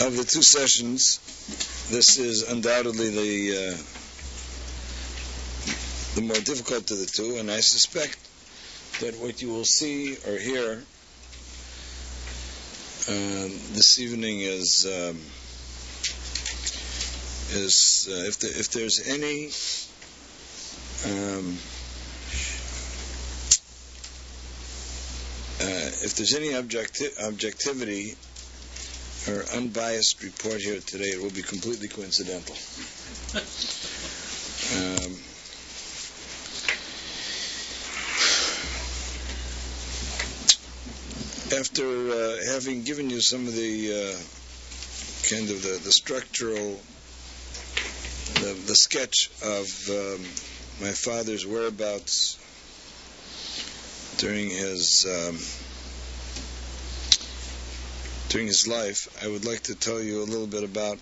Of the two sessions, this is undoubtedly the uh, the more difficult of the two, and I suspect that what you will see or hear uh, this evening is um, is uh, if the, if there's any um, uh, if there's any objecti- objectivity or unbiased report here today, it will be completely coincidental. Um, after uh, having given you some of the uh, kind of the, the structural, the, the sketch of um, my father's whereabouts during his um, during his life, I would like to tell you a little bit about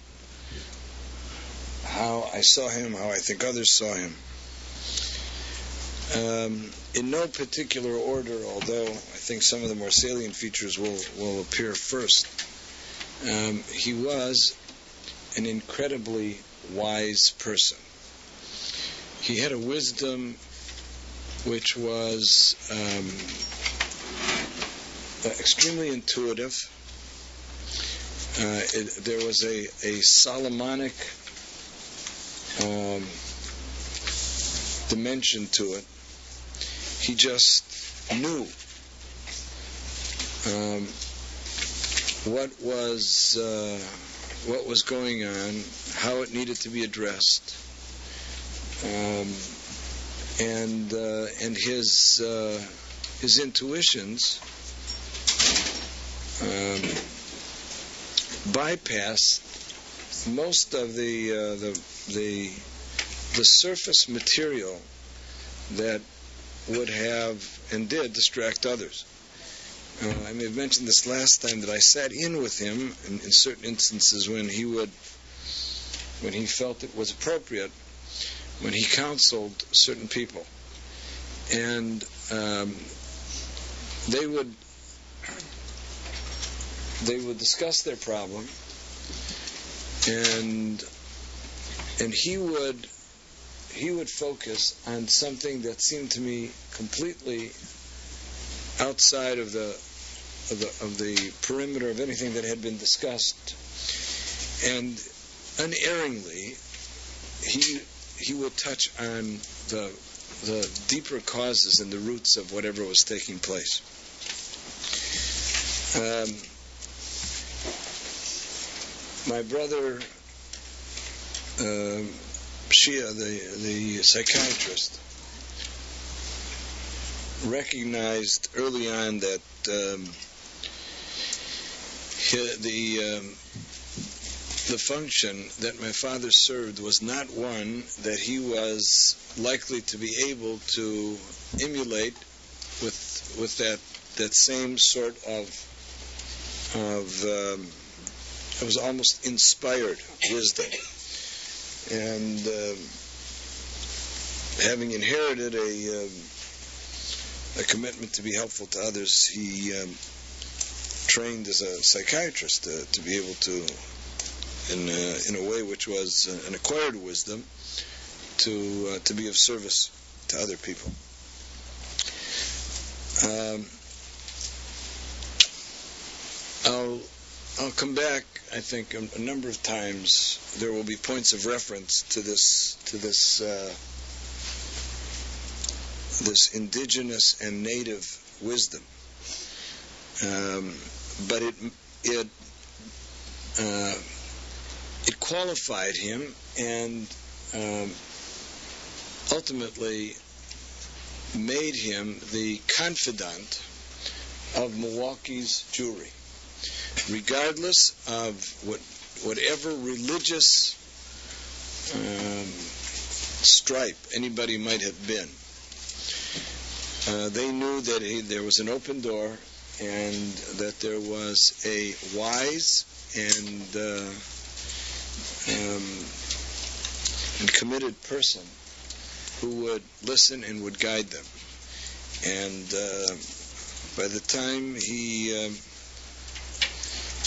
how I saw him, how I think others saw him. Um, in no particular order, although I think some of the more salient features will, will appear first. Um, he was an incredibly wise person. He had a wisdom which was um, extremely intuitive. Uh, it, there was a, a Solomonic um, dimension to it. He just knew um, what was uh, what was going on, how it needed to be addressed, um, and uh, and his uh, his intuitions bypassed most of the uh, the the the surface material that would have and did distract others. Uh, I may have mentioned this last time that I sat in with him in, in, certain instances when he would, when he felt it was appropriate, when he counseled certain people, and um, they would they would discuss their problem, and and he would he would focus on something that seemed to me completely outside of the of the, of the perimeter of anything that had been discussed, and unerringly, he he would touch on the the deeper causes and the roots of whatever was taking place. Um, my brother uh, Shia, the the psychiatrist, recognized early on that um, the um, the function that my father served was not one that he was likely to be able to emulate with with that that same sort of of um, it was almost inspired wisdom and uh, having inherited a um, a commitment to be helpful to others, he um, trained as a psychiatrist uh, to be able to, in uh, in a way which was uh, an acquired wisdom, to uh, to be of service to other people. Um, I'll I'll come back. I think a, a, number of times there will be points of reference to this to this uh, this indigenous and native wisdom, um, but it it uh, it qualified him and um, ultimately made him the confidant of Milwaukee's Jewry regardless of what, whatever religious um, stripe anybody might have been. Uh, they knew that he, there was an open door and that there was a wise and uh, um, and committed person who would listen and would guide them. And uh, by the time he um,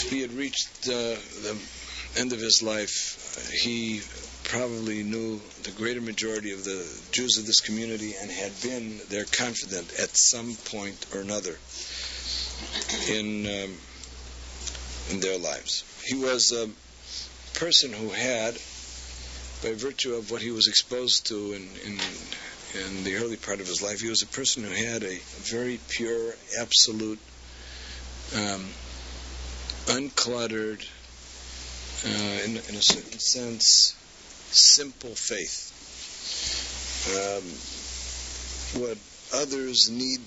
he had reached uh, the end of his life, he probably knew the greater majority of the Jews of this community and had been their confidant at some point or another in um, in their lives. He was a person who had, by virtue of what he was exposed to in, in in the early part of his life, he was a person who had a, very pure, absolute, um, uncluttered, uh, in, in, a certain sense, simple faith. Um, what others need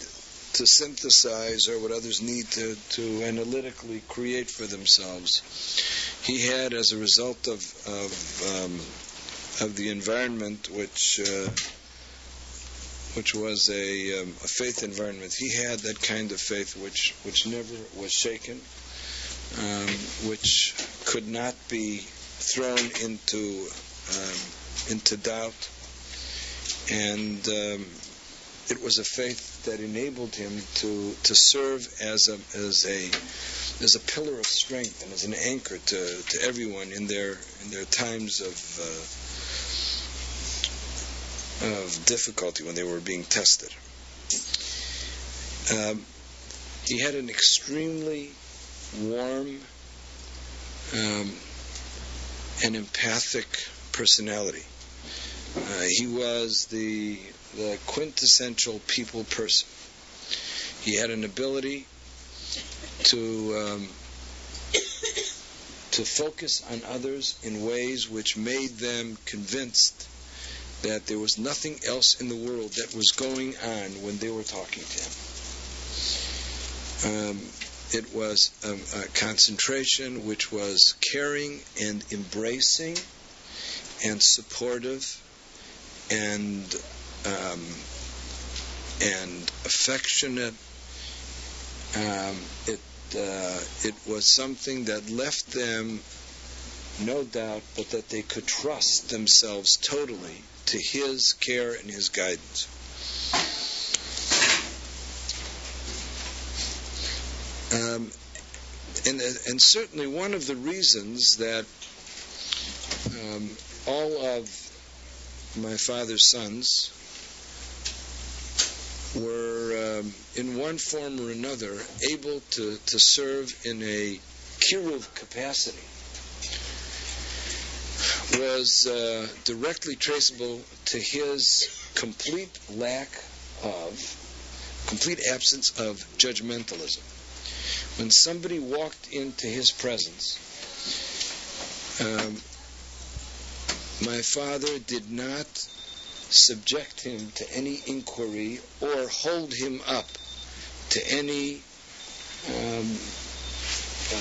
to synthesize or what others need to, to analytically create for themselves, he had as a result of of, um, of the environment which uh, which was a, um, a faith environment. He had that kind of faith which which never was shaken, um, which could not be thrown into um, into doubt, and um, it was a faith that enabled him to to serve as a as a as a pillar of strength and as an anchor to, to everyone in their in their times of uh, of difficulty when they were being tested. Um, he had an extremely warm um, and empathic personality. Uh, he was the the quintessential people person. He had an ability to um, to focus on others in ways which made them convinced that there was nothing else in the world that was going on when they were talking to him. Um, it was a, concentration which was caring and embracing and supportive and um, and affectionate. Um, it uh, it was something that left them no doubt, but that they could trust themselves totally to His care and His guidance. Um, and, and certainly one of the reasons that um, all of my father's sons were, um, in one form or another, able to, to serve in a kiruv capacity was uh, directly traceable to his complete lack of, complete absence of judgmentalism. When somebody walked into his presence, um, my father did not subject him to any inquiry or hold him up to any um,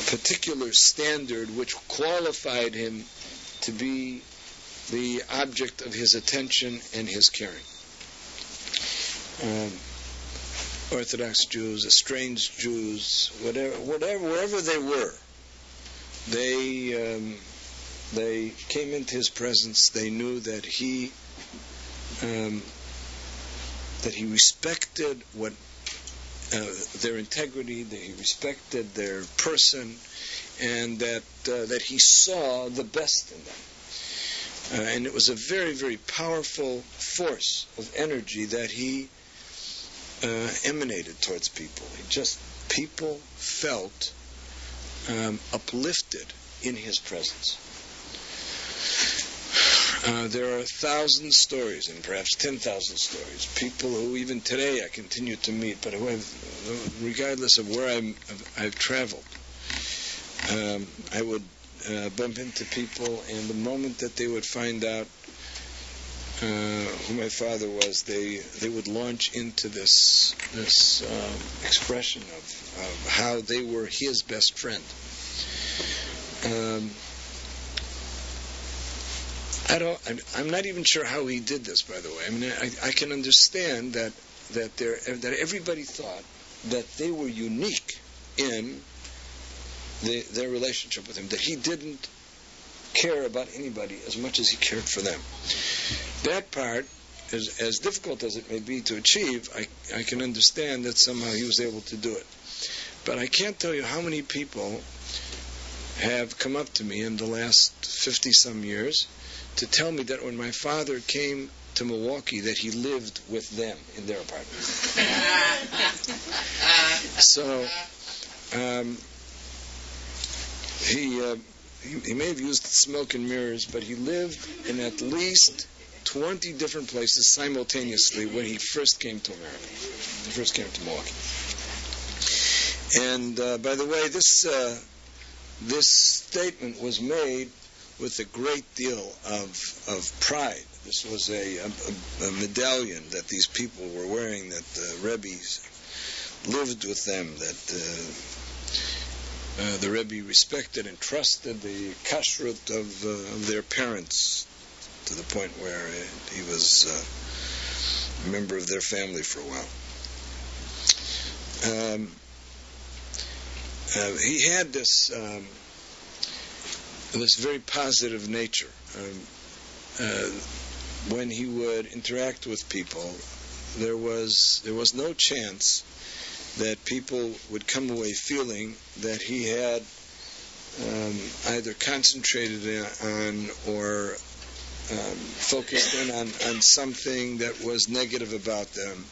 particular standard which qualified him to be the object of his attention and his caring. Um, Orthodox Jews, estranged Jews, whatever, whatever, wherever they were, they um, they came into his presence. They knew that he um, that he respected what uh, their integrity, that he respected their person, and that uh, that he saw the best in them. Uh, and it was a very, very powerful force of energy that he uh, emanated towards people. He just people felt um, uplifted in his presence. Uh, there are a thousand stories, and perhaps ten thousand stories. People who even today I continue to meet, but who have, regardless of where I'm, I've traveled, um, I would uh, bump into people, and the moment that they would find out who my father was, they they would launch into this this uh, expression of, of how they were his best friend. Um, I don't. I'm, I'm, not even sure how he did this. By the way, I mean, I, I can understand that that there that everybody thought that they were unique in the, their relationship with him, that he didn't care about anybody as much as he cared for them. That part, as, as difficult as it may be to achieve, I, I can understand that somehow he was able to do it. But I can't tell you how many people have come up to me in the last 50 some years to tell me that when my father came to Milwaukee that he lived with them in their apartment. so um, he, uh, he, may have used smoke and mirrors, but he lived in at least 20 different places simultaneously when he first came to America. He first came to Milwaukee. And uh, by the way, this uh, this statement was made with a great deal of of pride. This was a, a, a medallion that these people were wearing that the Rebbe's lived with them, that uh, the Rebbe respected and trusted the kashrut of, uh, of their parents to the point where uh, he was uh, a member of their family for a while. Um, uh, he had this um, this very positive nature. Um, when he would interact with people, there was there was no chance that people would come away feeling that he had um, either concentrated on or um, focused in on, on something that was negative about them.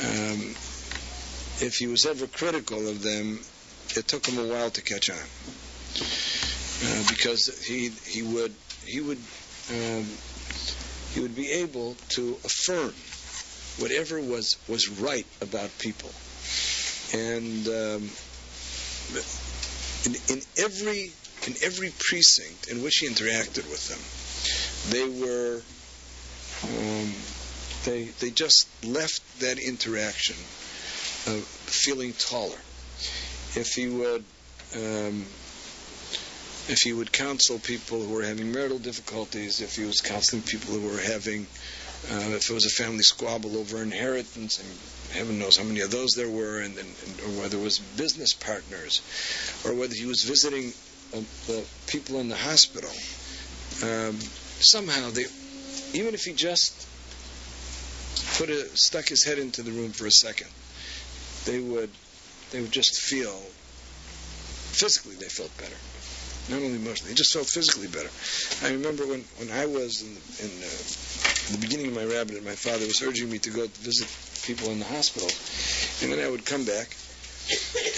Um, if he was ever critical of them, it took him a while to catch on uh, because he he would he would um, he would be able to affirm whatever was was right about people, and um, in, in every in every precinct in which he interacted with them, they were um, they they just left that interaction uh, feeling taller. If he would um, if he would counsel people who were having marital difficulties, if he was counseling people who were having, uh, if it was a family squabble over inheritance, and heaven knows how many of those there were, and, and, and or whether it was business partners, or whether he was visiting uh, the people in the hospital, um, somehow they, even if he just put a, stuck his head into the room for a second, they would they would just feel physically they felt better. Not only emotionally, they just felt physically better. I remember when, when I was in, in uh, the beginning of my rabbinate, my father was urging me to go visit people in the hospital, and then I would come back,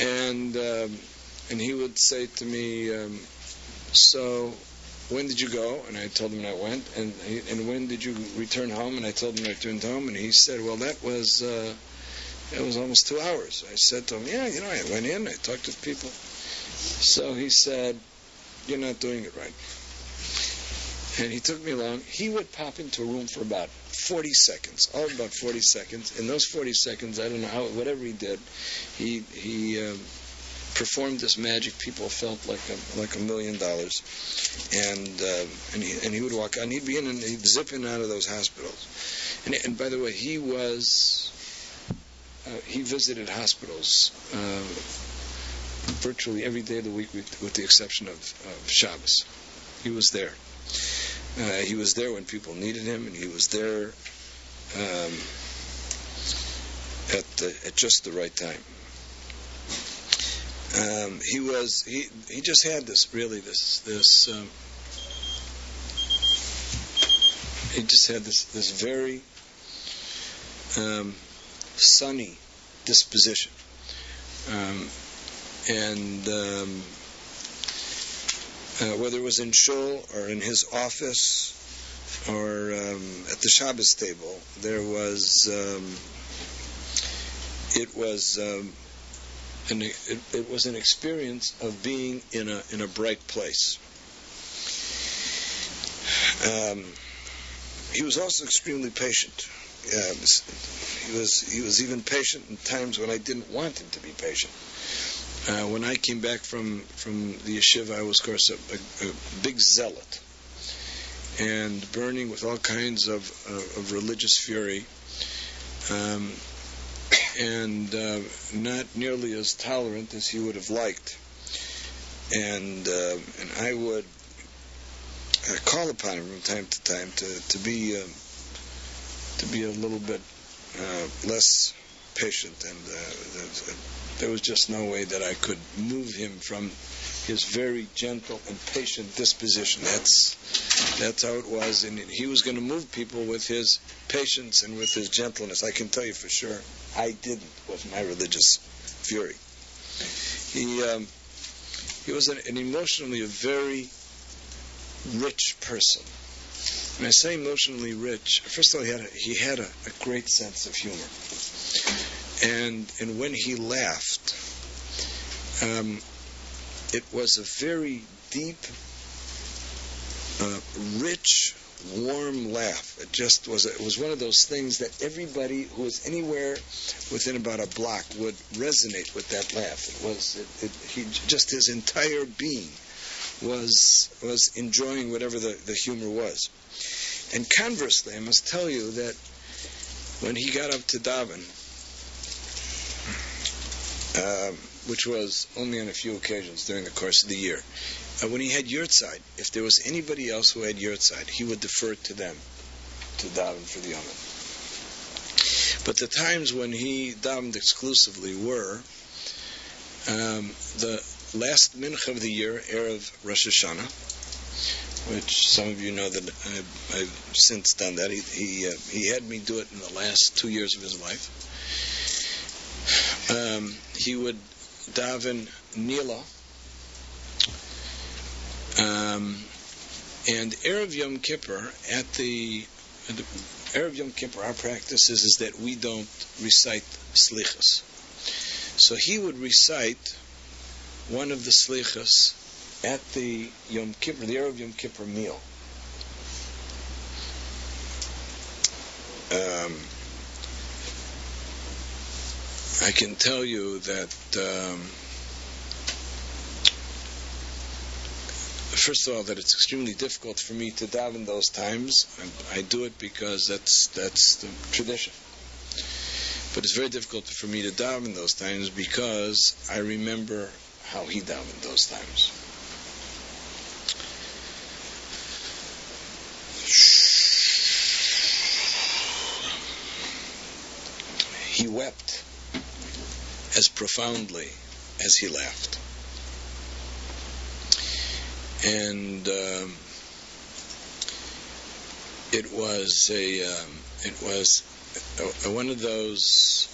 and um, and he would say to me, um, "So, when did you go?" And I told him I went, and he, and when did you return home? And I told him I returned home, and he said, "Well, that was." Uh, it was almost two hours. I said to him, Yeah, you know, I went in, I talked to people. So he said, You're not doing it right. And he took me along. He would pop into a room for about 40 seconds, all about 40 seconds. In those 40 seconds, I don't know how, whatever he did, he, he um, performed this magic. People felt like a, like a million dollars. And, uh, and, he, and he would walk out, and he'd be in and he'd zip in and out of those hospitals. And, and by the way, he was uh, he visited hospitals uh, virtually every day of the week, with, the exception of, of Shabbos. He was there. Uh, he was there when people needed him, and he was there um, at the, at just the right time. Um, he was he he just had this really this this um, he just had this this very um, sunny disposition. And um, uh, whether it was in shul or in his office or um, at the Shabbos table, there was um, it was um, an, it, it, was an experience of being in a in a bright place. Um, he was also extremely patient. He was he was even patient in times when I didn't want him to be patient. Uh, when I came back from from the yeshiva, I was, of course, a, a, a big zealot and burning with all kinds of, of religious fury, um, and uh, not nearly as tolerant as he would have liked. And uh, and I would uh, call upon him from time to time to to be uh, to be a little bit less patient, and uh, there was just no way that I could move him from his very gentle and patient disposition. That's that's how it was, and he was going to move people with his patience and with his gentleness. I can tell you for sure, I didn't with my religious fury. He um, he was an, an emotionally a very rich person. When I say emotionally rich, first of all, he had a, he had a, a great sense of humor, and and when he laughed, um, it was a very deep, uh, rich, warm laugh. It just was. It was one of those things that everybody who was anywhere within about a block would resonate with that laugh. It was. It, it, he just his entire being was was enjoying whatever the, the humor was. And conversely, I must tell you that when he got up to daven, um, which was only on a few occasions during the course of the year, uh, when he had yahrzeit, if there was anybody else who had yahrzeit, he would defer to them to daven for the Yomim. But the times when he davened exclusively were um, the last mincha of the year, Erev Rosh Hashanah, which some of you know that I've, I've since done that. He he, uh, he, had me do it in the last two years of his life. Um, he would daven Nila, um, and Erev Yom Kippur at the, at the Erev Yom Kippur. Our practice is, is that we don't recite slichas. So he would recite one of the slichas at the Yom Kippur, the Erev Yom Kippur meal. Um, I can tell you that um, first of all that it's extremely difficult for me to daven those times. I, I do it because that's that's the tradition. But it's very difficult for me to daven those times because I remember how he davened those times. He wept as profoundly as he laughed. And um, it was a um, it was a, a, one of those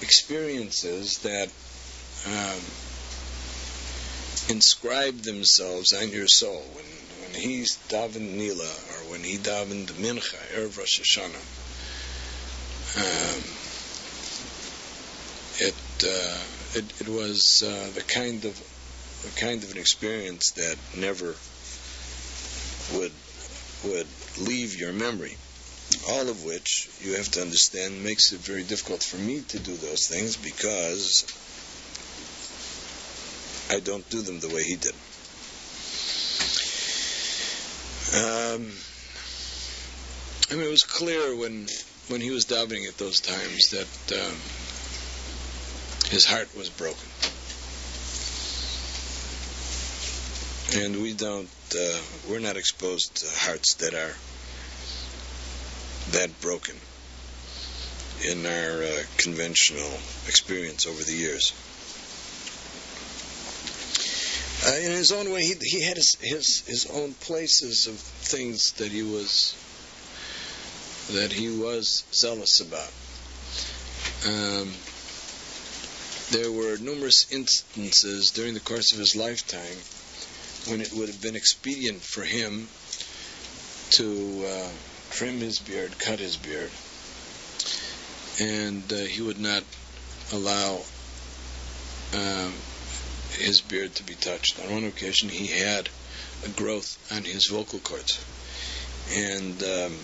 experiences that um, inscribe themselves on your soul. When when he's davened Nila or when he davened Mincha, Erev Rosh Hashanah, um, it, uh, it, it was uh, the kind of the kind of an experience that never would would leave your memory. All of which you have to understand makes it very difficult for me to do those things because I don't do them the way he did. Um, I mean, it was clear when when he was davening at those times that um, his heart was broken, and we don't. Uh, we're not exposed to hearts that are that broken in our uh, conventional experience over the years. Uh, in his own way, he, he had his, his, his own places of things that he was that he was zealous about. Um, there were numerous instances during the course of his lifetime when it would have been expedient for him to uh, trim his beard, cut his beard, and uh, he would not allow um, his beard to be touched. On one occasion, he had a growth on his vocal cords, and um,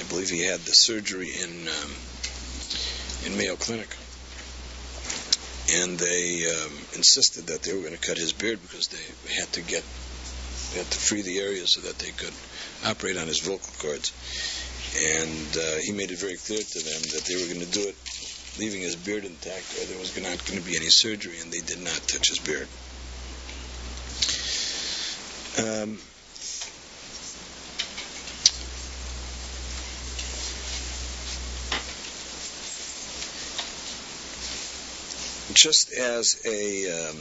I believe he had the surgery in um, in Mayo Clinic, and they um, insisted that they were going to cut his beard because they had to get they had to free the area so that they could operate on his vocal cords. And uh, he made it very clear to them that they were going to do it leaving his beard intact, or there was not going to be any surgery, and they did not touch his beard. Um, just as a, um,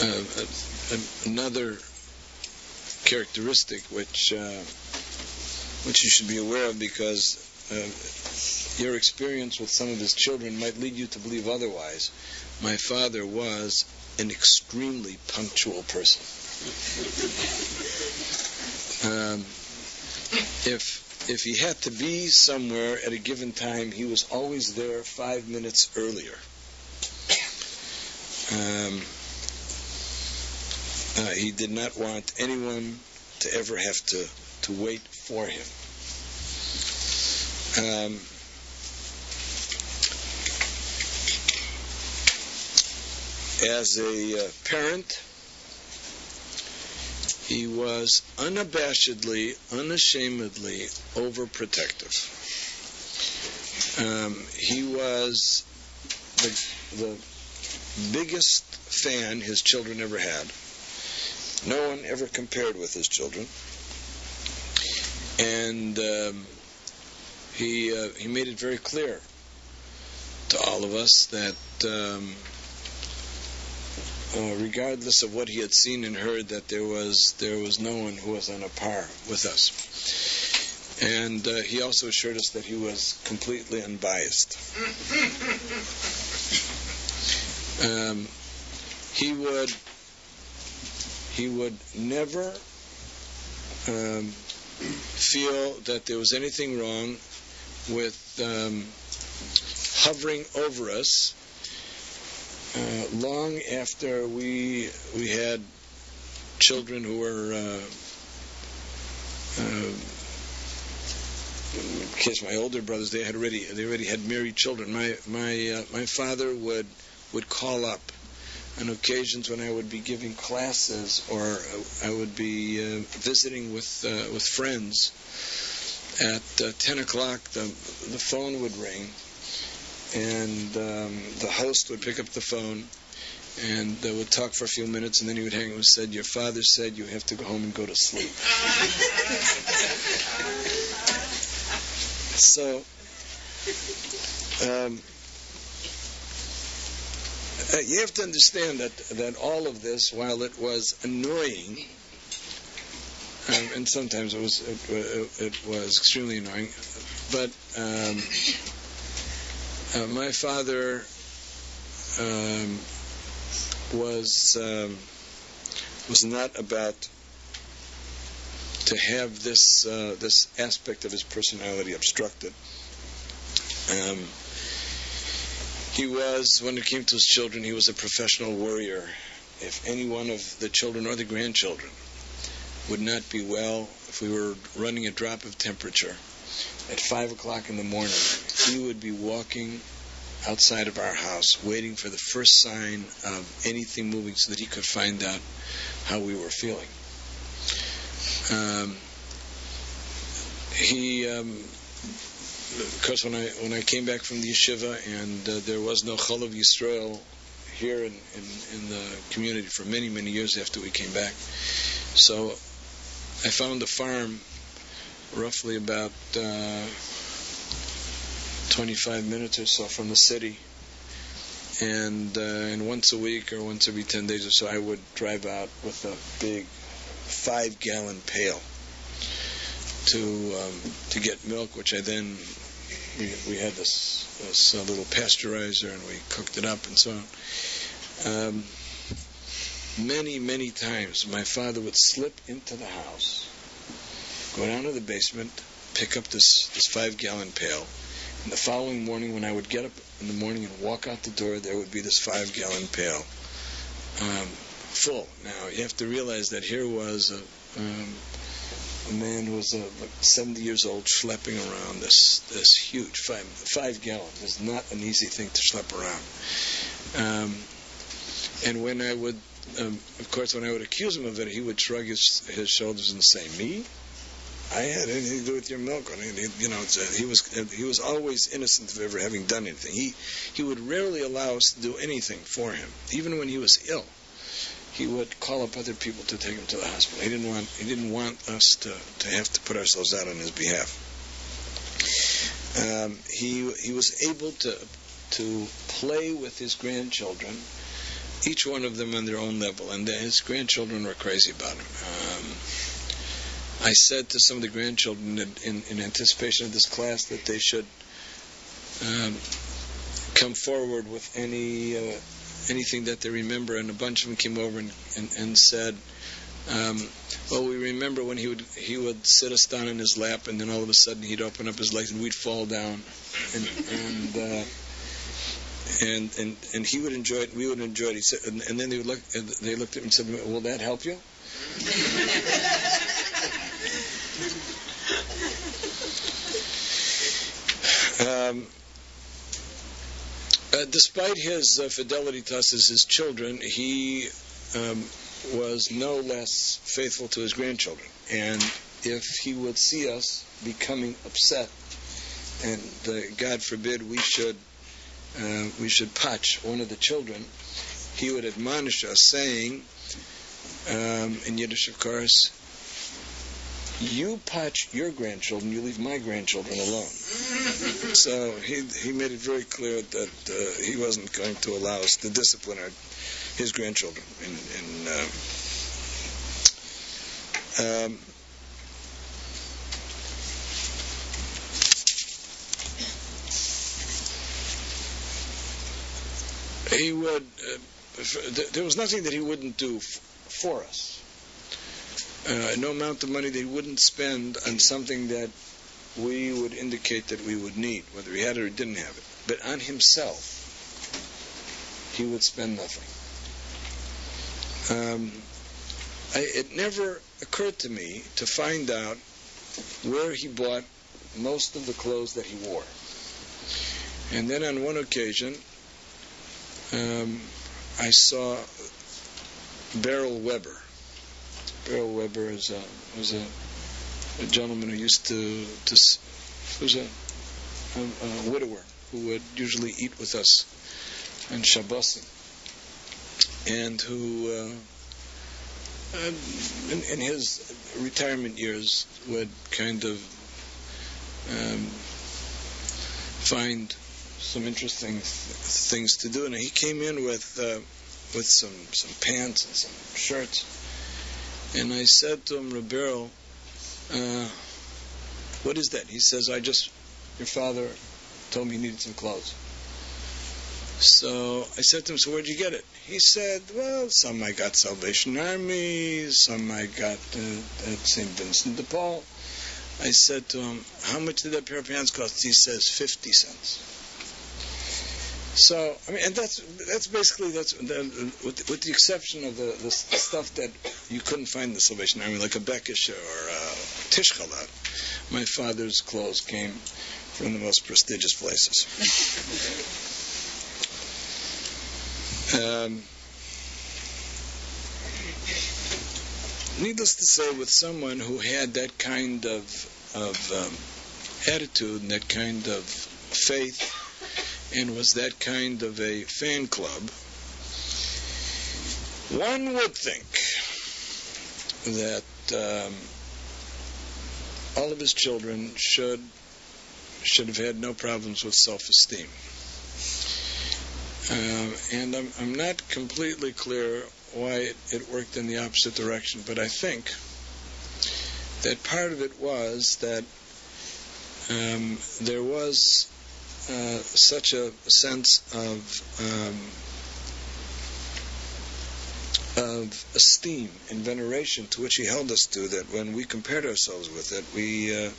uh, another characteristic which uh, which you should be aware of because uh, your experience with some of his children might lead you to believe otherwise. My father was an extremely punctual person. Um, if if he had to be somewhere at a given time, he was always there five minutes earlier. Um, uh, he did not want anyone to ever have to, to wait for him. Um, as a uh, parent, he was unabashedly, unashamedly overprotective. Um, he was the, the biggest fan his children ever had. No one ever compared with his children. And um, he, uh, he made it very clear to all of us that um, uh, regardless of what he had seen and heard, that there was there was no one who was on a par with us. And uh, he also assured us that he was completely unbiased. Um, he would he would never um, feel that there was anything wrong with um, hovering over us uh, long after we we had children who were uh, uh, my older brothers they had already they already had married children. My my uh, my father would would call up on occasions when I would be giving classes or I would be uh, visiting with with friends. At uh, 10 o'clock the the phone would ring and um, the host would pick up the phone and they would talk for a few minutes, and then he would hang up and said, "Your father said you have to go home and go to sleep." so, um, uh, you have to understand that that all of this, while it was annoying, um, and sometimes it was it, it, was extremely annoying, but um, uh, my father um, was um, was not about to have this uh, this aspect of his personality obstructed. Um, he was, when it came to his children, he was a professional warrior. If any one of the children or the grandchildren would not be well, if we were running a drop of temperature, at five o'clock in the morning, he would be walking outside of our house, waiting for the first sign of anything moving so that he could find out how we were feeling. Um, he, um, of course, when I when I came back from the yeshiva and uh, there was no Chalav Yisrael here in, in, in the community for many many years after we came back, so I found a farm roughly about. Uh, 25 minutes or so from the city. And, uh, and once a week or once every 10 days or so, I would drive out with a big five gallon pail to um, to get milk, which I then we, we had this, this uh, little pasteurizer and we cooked it up and so on. Um, many many times, my father would slip into the house, go down to the basement, pick up this this five gallon pail, and the following morning, when I would get up in the morning and walk out the door, there would be this five gallon pail um, full. Now, you have to realize that here was a, um, a man who was uh, like 70 years old schlepping around this, this huge five, five gallons is not an easy thing to schlep around. Um, and when I would, um, of course, when I would accuse him of it, he would shrug his, his shoulders and say, Me? I had anything to do with your milk. I mean, you know, uh, he was he was always innocent of ever having done anything. He he would rarely allow us to do anything for him, even when he was ill. He would call up other people to take him to the hospital. He didn't want he didn't want us to, to have to put ourselves out on his behalf. um, he he was able to to play with his grandchildren, each one of them on their own level, and his grandchildren were crazy about him. Um, I said to some of the grandchildren in, in, in anticipation of this class that they should um, come forward with any uh, anything that they remember, and a bunch of them came over and, and, and said, um, well, we remember when he would he would sit us down in his lap, and then all of a sudden he'd open up his legs and we'd fall down, and and uh, and, and and he would enjoy it. We would enjoy it. He said, and, and then they would look. They looked at him and said, "Will that help you?" Um, uh, despite his uh, fidelity to us as his children, he um, was no less faithful to his grandchildren. And if he would see us becoming upset, and uh, God forbid we should uh, we should patch one of the children, he would admonish us, saying, um, in Yiddish, of course, you patch your grandchildren, you leave my grandchildren alone. so he he made it very clear that uh, he wasn't going to allow us to discipline our his grandchildren. In, in uh, um, he would. Uh, there was nothing that he wouldn't do f- for us. Uh, no amount of money he wouldn't spend on something that we would indicate that we would need, whether he had it or didn't have it. But on himself, he would spend nothing. Um, I, it never occurred to me to find out where he bought most of the clothes that he wore. And then on one occasion, um, I saw Beryl Weber. Beryl Weber is a, was a, a gentleman who used to, to was a, a, a, widower who would usually eat with us on Shabbosim, and who uh, uh, in, in, his retirement years would kind of um, find some interesting th- things to do. And he came in with uh, with some some pants and some shirts. And I said to him, Roberto, uh, what is that? He says, I just, your father told me he needed some clothes. So I said to him, so where'd you get it? He said, well, some I got Salvation Army, some I got uh, at St. Vincent de Paul. I said to him, how much did that pair of pants cost? He says, 50 cents. So I mean, and that's that's basically that's the, with, with the exception of the, the stuff that you couldn't find in the Salvation Army, like a Bekish or a Tishchalat. My father's clothes came from the most prestigious places. um, needless to say, with someone who had that kind of of um, attitude and that kind of faith and was that kind of a fan club, one would think that um, all of his children should should have had no problems with self-esteem. Uh, and I'm, I'm, not completely clear why it, it worked in the opposite direction, but I think that part of it was that um, there was uh, such a sense of um, of esteem and veneration to which he held us to that when we compared ourselves with it, we uh,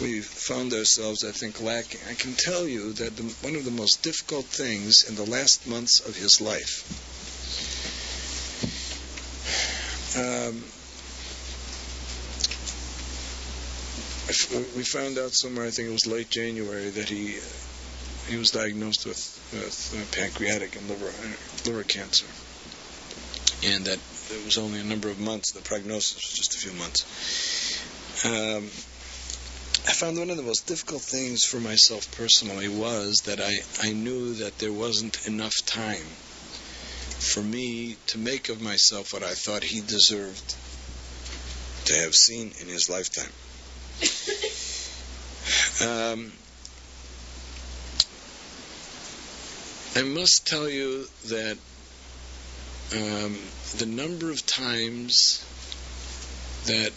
we found ourselves, I think, lacking. I can tell you that the, one of the most difficult things in the last months of his life um, we found out somewhere, I think it was late January, that he he was diagnosed with, with uh, pancreatic and liver uh, liver cancer, and that it was only a number of months. The prognosis was just a few months. Um, I found one of the most difficult things for myself personally was that I, I knew that there wasn't enough time for me to make of myself what I thought he deserved to have seen in his lifetime. Um, I must tell you that um, the number of times that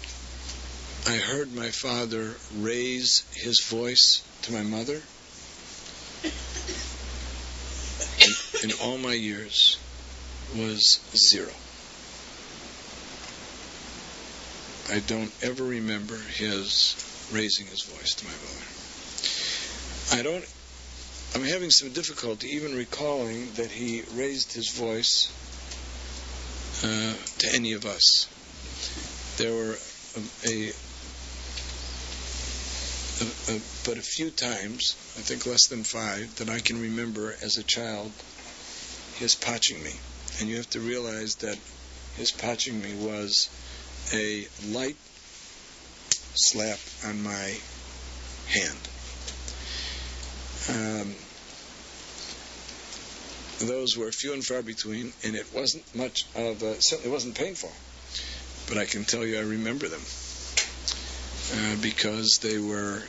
I heard my father raise his voice to my mother in, in all my years was zero. I don't ever remember his raising his voice to my mother. I don't. I'm having some difficulty even recalling that he raised his voice uh, to any of us. There were a, a, a, but a few times, I think less than five, that I can remember as a child, his patching me. And you have to realize that his patching me was a light slap on my hand. Um, those were few and far between, and it wasn't much of a, certainly wasn't painful, but I can tell you I remember them uh, because they were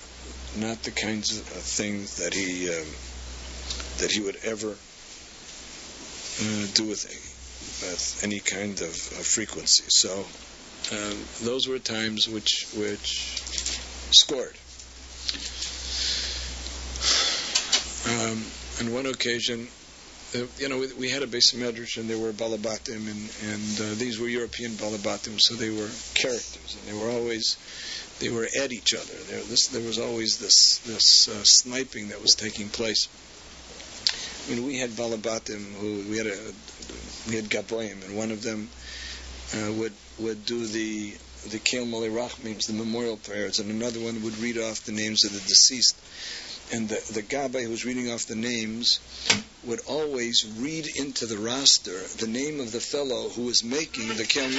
not the kinds of things that he um, that he would ever uh, do with, with any kind of, of frequency. So um, those were times which which scored. Um, on one occasion, uh, you know, we, we, had a beis medrash and there were balabatim, and, and uh, these were European balabatim, so they were characters, and they were always they were at each other. There, this, there was always this this uh, sniping that was taking place. I mean, we had balabatim who we had a we had gaboyim, and one of them uh, would would do the the Mole Rachmims, the memorial prayers, and another one would read off the names of the deceased. And the, the Gabbai who was reading off the names would always read into the roster the name of the fellow who was making the Kel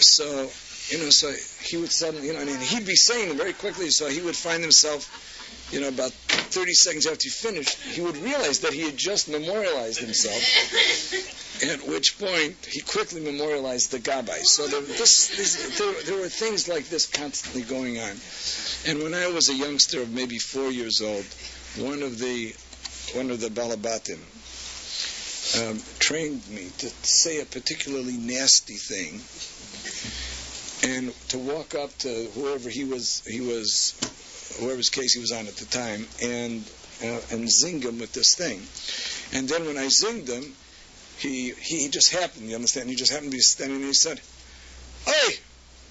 So, you know, so he would suddenly, you know, and he'd be saying very quickly, so he would find himself you know, about 30 seconds after he finished, he would realize that he had just memorialized himself. at which point he quickly memorialized the Gabbai. So there, this, this, there, there, were things like this constantly going on. And when I was a youngster of maybe four years old, one of the one of the Balabatim um, trained me to say a particularly nasty thing, and to walk up to whoever he was he was whoever's case he was on at the time, and uh, and zing him with this thing. And then when I zinged him, he he just happened. You understand? He just happened to be standing there. He said, "Hey."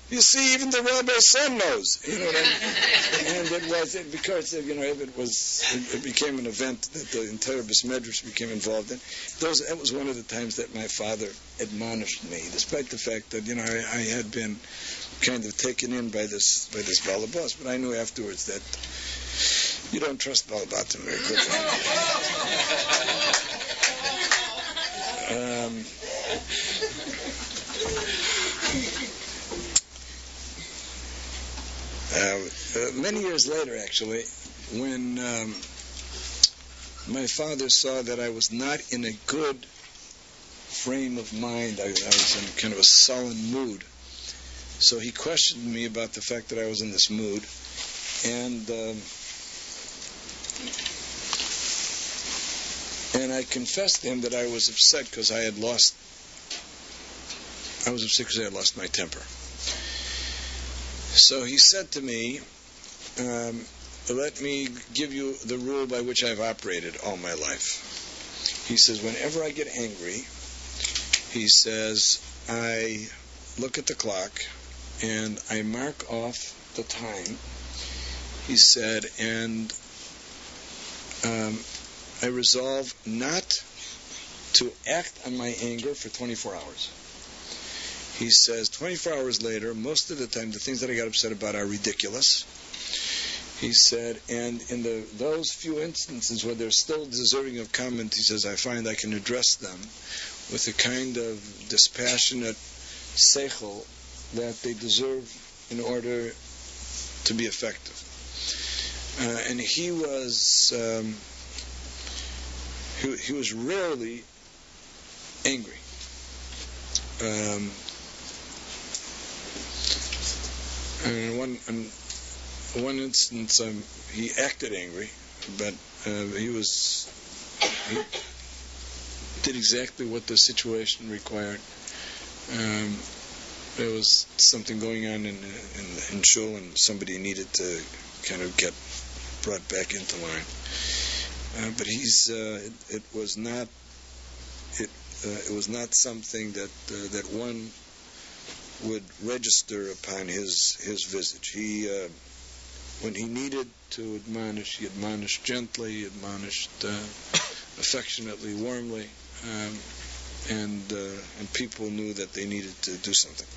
You see, even the rabbi's son knows. You know what I mean? and it was it, because you know it was it, it, became an event that the entire Beis Medrash became involved in. Those that was one of the times that my father admonished me, despite the fact that you know I, I had been kind of taken in by this by this balabas, but I knew afterwards that you don't trust balabatim very quickly. um, uh, uh, many years later, actually, when um, my father saw that I was not in a good frame of mind, I, I was in kind of a sullen mood so he questioned me about the fact that I was in this mood, and um, and I confessed to him that I was upset because I had lost. I was upset because I had lost my temper. So he said to me, um, "Let me give you the rule by which I've operated all my life." He says, "Whenever I get angry," he says, "I look at the clock." And I mark off the time, he said, and um, I resolve not to act on my anger for 24 hours. He says, 24 hours later, most of the time, the things that I got upset about are ridiculous. He said, and in the, those few instances where they're still deserving of comment, he says, I find I can address them with a kind of dispassionate seichel that they deserve in order to be effective. Uh, and he was um, he, he, was rarely angry. Um, and one and one instance, um, he acted angry, but uh, he was he did exactly what the situation required. Um, there was something going on in in, in shul, and somebody needed to kind of get brought back into line. Uh, but he's uh, it, it, was not it uh, it was not something that uh, that one would register upon his his visit. He uh, when he needed to admonish, he admonished gently, admonished uh, affectionately, warmly, um, and and people knew that they needed to do something.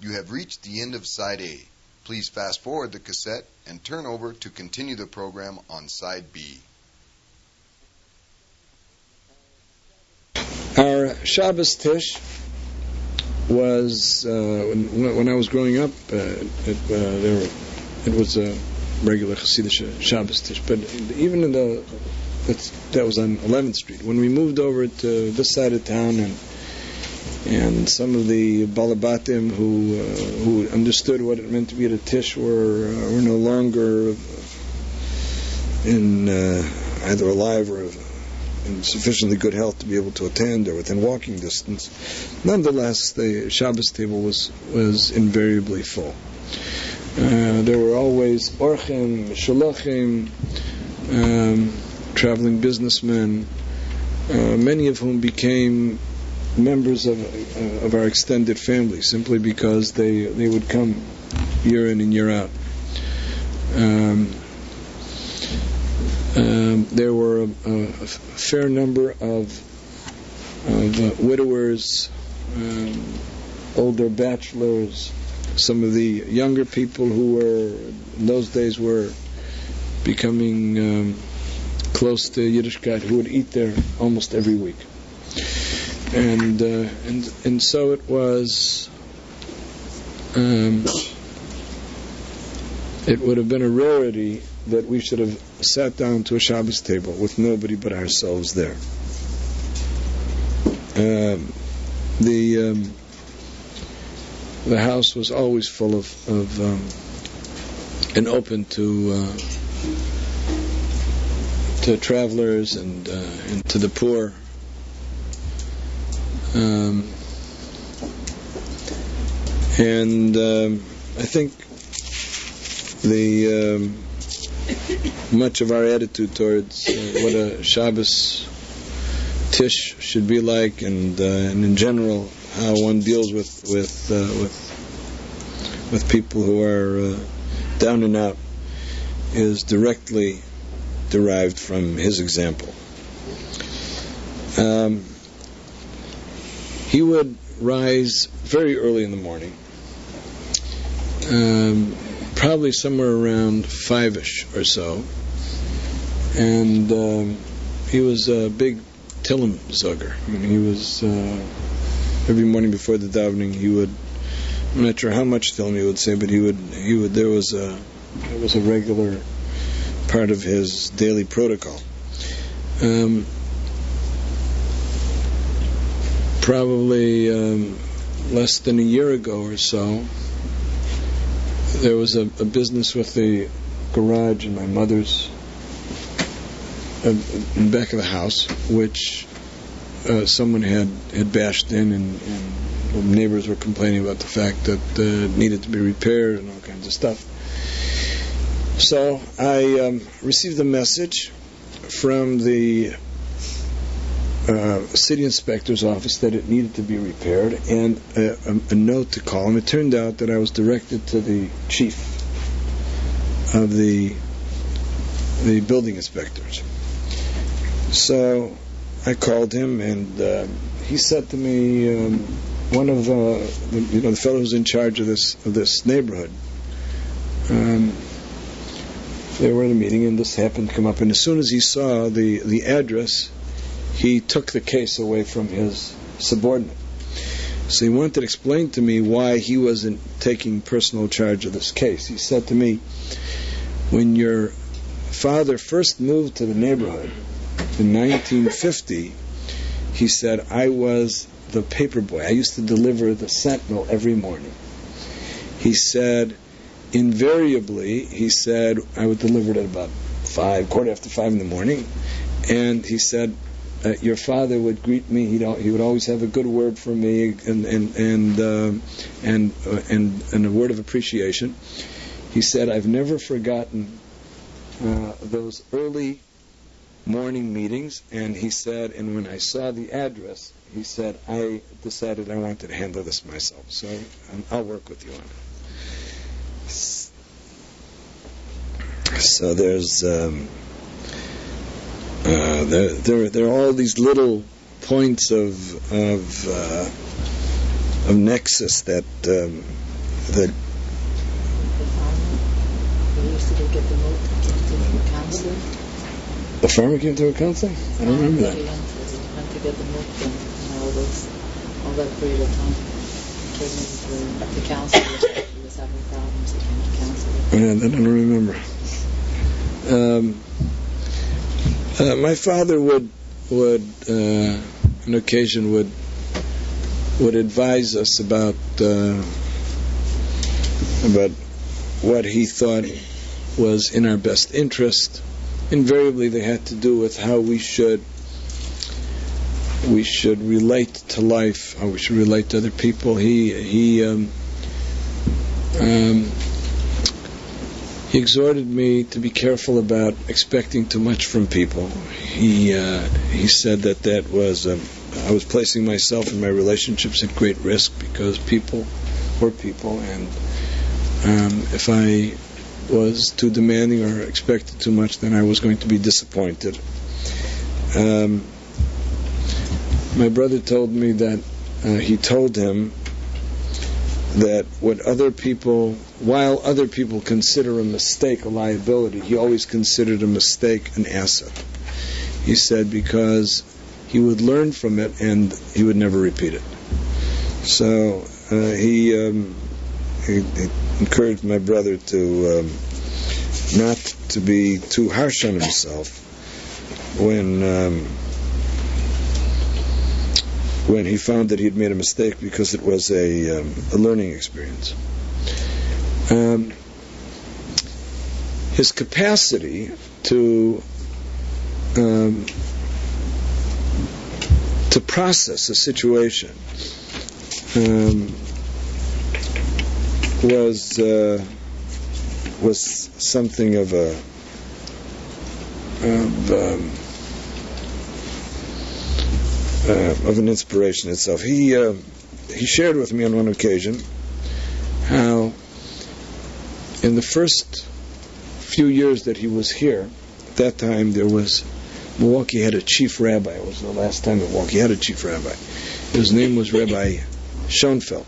You have reached the end of side A. Please fast forward the cassette and turn over to continue the program on side B. Our Shabbos Tish was, uh, when, when, I was growing up, uh, it, uh, there, it was a regular Hasidic Shabbos Tish. But even in the, that was on 11th Street. When we moved over to this side of town and and some of the balabatim who uh, who understood what it meant to be at a tish were uh, were no longer in uh, either alive or in sufficiently good health to be able to attend or within walking distance. Nonetheless, the Shabbos table was was invariably full. Uh, there were always orchim, shalachim, um, traveling businessmen, uh, many of whom became members of uh, of our extended family simply because they they would come year in and year out. Um, um, there were a, a, fair number of of uh, widowers, um, older bachelors, some of the younger people who were in those days were becoming um, close to Yiddishkeit, who would eat there almost every week and uh, and and so it was. Um, it would have been a rarity that we should have sat down to a Shabbos table with nobody but ourselves there. Um, the um, the house was always full of, of um, and open to uh, to travelers and uh, and to the poor. Um, and um, I think the um, much of our attitude towards uh, what a Shabbos tish should be like, and, uh, and in general how one deals with with uh, with with people who are uh, down and out, is directly derived from his example. Um, he would rise very early in the morning, um, probably somewhere around five-ish or so, and um, he was a big Tillim zugger. I mean, he was uh, every morning before the davening. He would. I'm not sure how much Tillim he would say, but he would. He would. There was a. It was a regular part of his daily protocol. Um, probably um, less than a year ago or so, there was a, a business with the garage in my mother's uh, in back of the house, which uh, someone had, had bashed in, and, and, neighbors were complaining about the fact that uh, it needed to be repaired and all kinds of stuff. So I um, received a message from the uh, city inspector's office that it needed to be repaired and a, a, a, note to call him. It turned out that I was directed to the chief of the the building inspectors. So I called him and uh, he said to me, um, one of uh, the, you know the fellow who's in charge of this of this neighborhood. Um, they were in a meeting and this happened to come up and as soon as he saw the the address he took the case away from his subordinate. So he wanted to explain to me why he wasn't taking personal charge of this case. He said to me, when your father first moved to the neighborhood in 1950, he said, I was the paper boy. I used to deliver the Sentinel every morning. he said, invariably, he said, I would deliver it at about five, quarter after five in the morning, and he said, uh, your father would greet me. He'd, he would always have a good word for me and and and uh, and, uh, and and a word of appreciation. He said, "I've never forgotten uh, those early morning meetings." And he said, and when I saw the address, he said, "I decided I wanted to handle this myself. So um, I'll work with you on it." So there's. Um, uh, there, there, there, are all these little points of of, uh, of nexus that um, that. The farmer came to a counselor? I don't remember that. He went to get the milk and all those, all that period of time. Came into the counselor. He was having problems. He came to counselor. Yeah, I don't remember. Um, uh, my father would would uh, on occasion would would advise us about uh, about what he thought was in our best interest. Invariably, they had to do with how we should we should relate to life, how we should relate to other people. He he um, um, he exhorted me to be careful about expecting too much from people. He uh, he said that that was um, I was placing myself and my relationships at great risk because people were people, and um, if I was too demanding or expected too much, then I was going to be disappointed. Um, my brother told me that uh, he told him that what other people, while other people consider a mistake a liability, he always considered a mistake an asset. He said because he would learn from it and he would never repeat it. So uh, he, um, he, he, encouraged my brother to um, not to be too harsh on himself when. Um, when he found that he had made a mistake because it was a, um, a learning experience. Um, his capacity to um, to process a situation um, was uh, was something of a of, um, uh, of an inspiration itself. He uh, he shared with me on one occasion how in the first few years that he was here, at that time there was Milwaukee had a chief rabbi. It was the last time Milwaukee had a chief rabbi. His name was Rabbi Schoenfeld.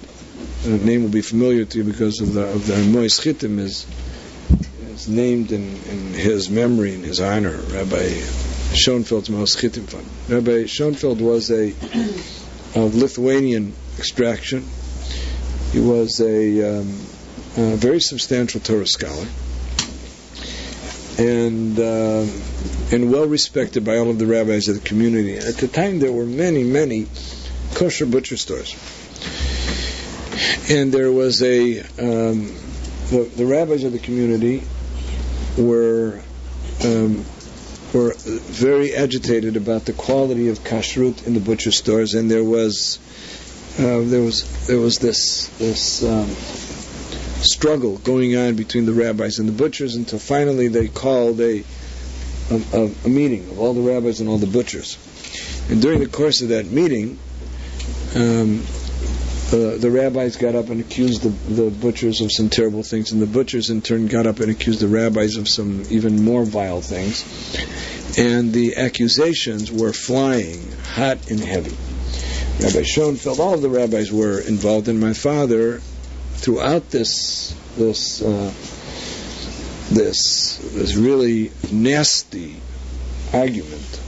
The name will be familiar to you because of the of the Mois Chitim is is named in, in his memory in his honor, Rabbi Schoenfeld's Mois Chitim Fund. Rabbi Schoenfeld was a of Lithuanian extraction. He was a, um, a very substantial Torah scholar and uh, and well respected by all of the rabbis of the community. At the time, there were many, many kosher butcher stores, and there was a um, the, the rabbis of the community were um, were very agitated about the quality of kashrut in the butcher stores, and there was uh, there was there was this this um, struggle going on between the rabbis and the butchers until finally they called a, a, a meeting of all the rabbis and all the butchers. And during the course of that meeting, um, uh, the rabbis got up and accused the, the butchers of some terrible things, and the butchers in turn got up and accused the rabbis of some even more vile things. And the accusations were flying hot and heavy. Rabbi Schoenfeld, all of the rabbis were involved, and my father, throughout this this uh, this this really nasty argument,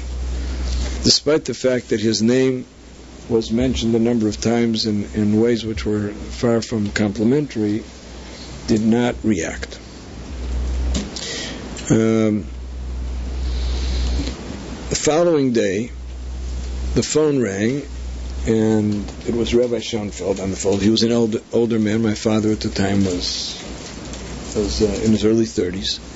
despite the fact that his name was mentioned a number of times in, in ways which were far from complimentary, did not react. Um, the following day, the phone rang, and it was Rabbi Schoenfeld on the phone. He was an older, older man. My father at the time was was uh, in his early 30s.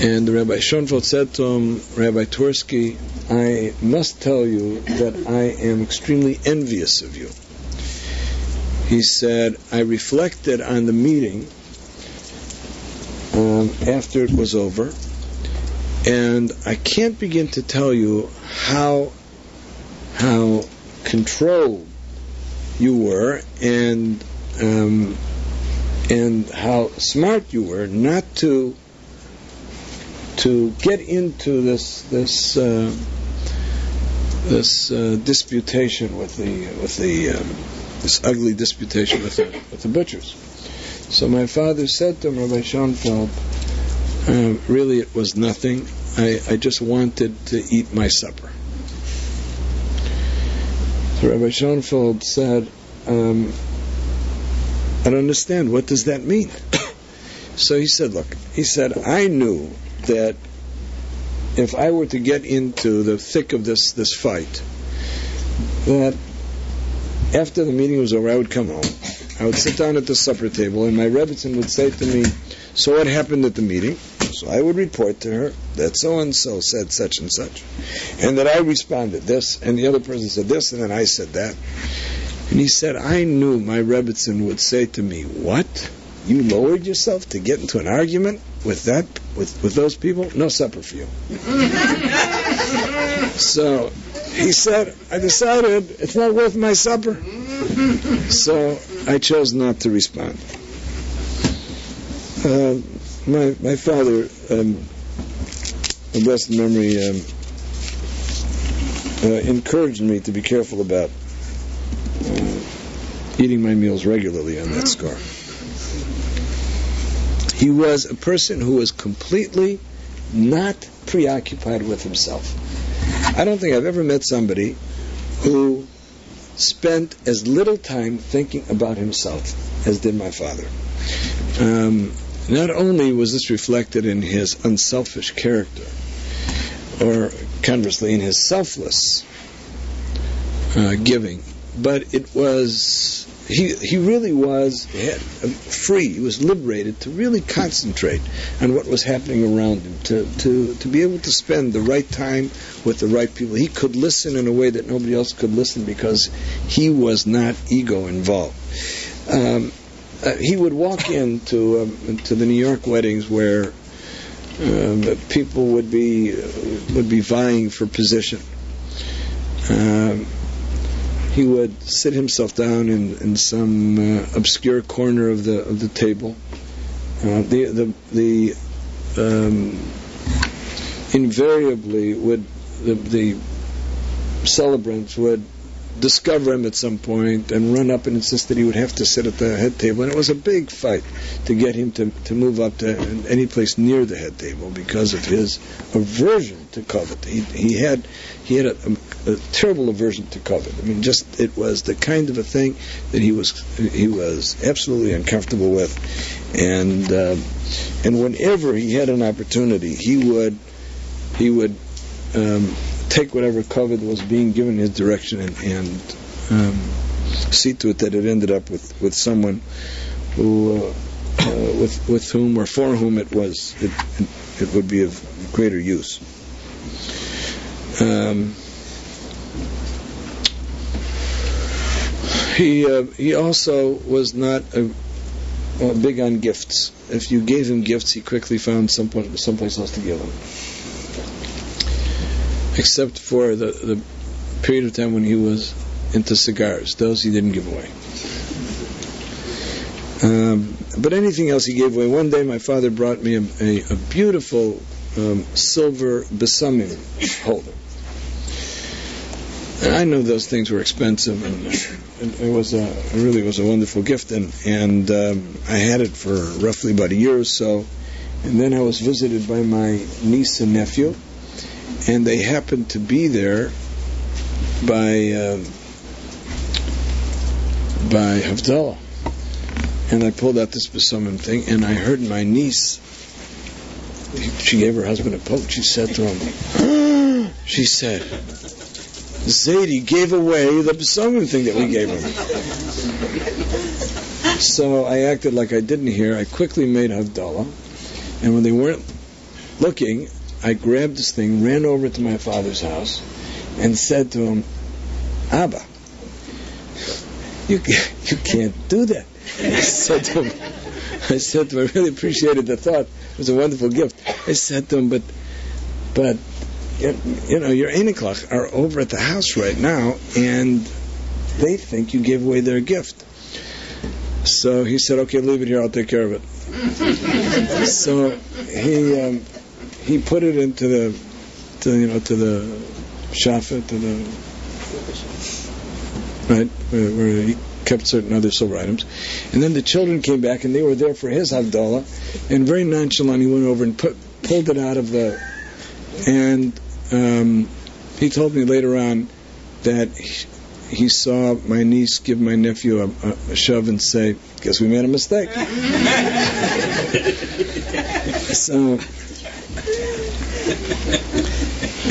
And the Rabbi Schoenfeld said to him, Rabbi Twersky, I must tell you that I am extremely envious of you. He said, I reflected on the meeting um, after it was over, and I can't begin to tell you how how controlled you were and um, and how smart you were not to to get into this this uh, this uh, disputation with the with the um, this ugly disputation with the with the butchers. So my father said to him, Rabbi Schoenfeld, um, really it was nothing. I, I just wanted to eat my supper. So Rabbi Schoenfeld said, um, I don't understand. What does that mean? so he said, look, he said, I knew that if I were to get into the thick of this, this fight, that after the meeting was over, I would come home. I would sit down at the supper table, and my Rebbitzin would say to me, So what happened at the meeting? So I would report to her that so and so said such and such, and that I responded this, and the other person said this, and then I said that. And he said, I knew my Rebbitzin would say to me, What? You lowered yourself to get into an argument with that with, with those people? No supper for you. so he said, I decided it's not worth my supper. So I chose not to respond. Uh, my my father, um, in blessed memory, um, uh, encouraged me to be careful about uh, eating my meals regularly on that score. He was a person who was completely not preoccupied with himself. I don't think I've ever met somebody who spent as little time thinking about himself as did my father. Um, not only was this reflected in his unselfish character, or conversely, in his selfless uh, giving, but it was he he really was free. He was liberated to really concentrate on what was happening around him, to, to, to be able to spend the right time with the right people. He could listen in a way that nobody else could listen because he was not ego involved. Um, uh, he would walk into um, to the New York weddings where um, people would be would be vying for position. Um, he would sit himself down in, in some uh, obscure corner of the of the table. Uh, the the the um, invariably would the, the celebrants would discover him at some point and run up and insist that he would have to sit at the head table. And it was a big fight to get him to, to move up to any place near the head table because of his aversion to kavod. He, he had he had a, a, terrible aversion to kavod. I mean, just it was the kind of a thing that he was he was absolutely uncomfortable with, and uh, and whenever he had an opportunity, he would he would. Um, take whatever kavod was being given his direction and, and um, see to it that it ended up with, with someone who, uh, uh, with, with whom or for whom it was, it, it would be of greater use. Um, he uh, he also was not a, uh, big on gifts. If you gave him gifts, he quickly found someone someplace else to give them except for the, the period of time when he was into cigars. Those he didn't give away. Um, but anything else he gave away. One day my father brought me a, a, a beautiful um, silver besamim holder. And I know those things were expensive, and, it was a it really was a wonderful gift. And and um, I had it for roughly about a year or so. And then I was visited by my niece and nephew, and they happened to be there by uh, by Havdalah. And I pulled out this Besamim thing, and I heard my niece. She gave her husband a poke. She said to him, "She said, Zadie gave away the Besamim thing that we gave him. So I acted like I didn't hear. I quickly made Havdalah. And when they weren't looking, I grabbed this thing, ran over to my father's house, and said to him, Abba, you, you can't do that. I said to him, I said to him, I really appreciated the thought. It was a wonderful gift. I said to him, but, but, you know, your Eniklach are over at the house right now, and they think you gave away their gift. So he said, okay, leave it here, I'll take care of it. so he, um, he put it into the, to, you know, to the shafet, to the, right, where, where he kept certain other silver items. And then the children came back and they were there for his Havdalah. And very nonchalant, he went over and put, pulled it out of the. And um, he told me later on that he, he saw my niece give my nephew a, a, shove and say, "Guess we made a mistake." so.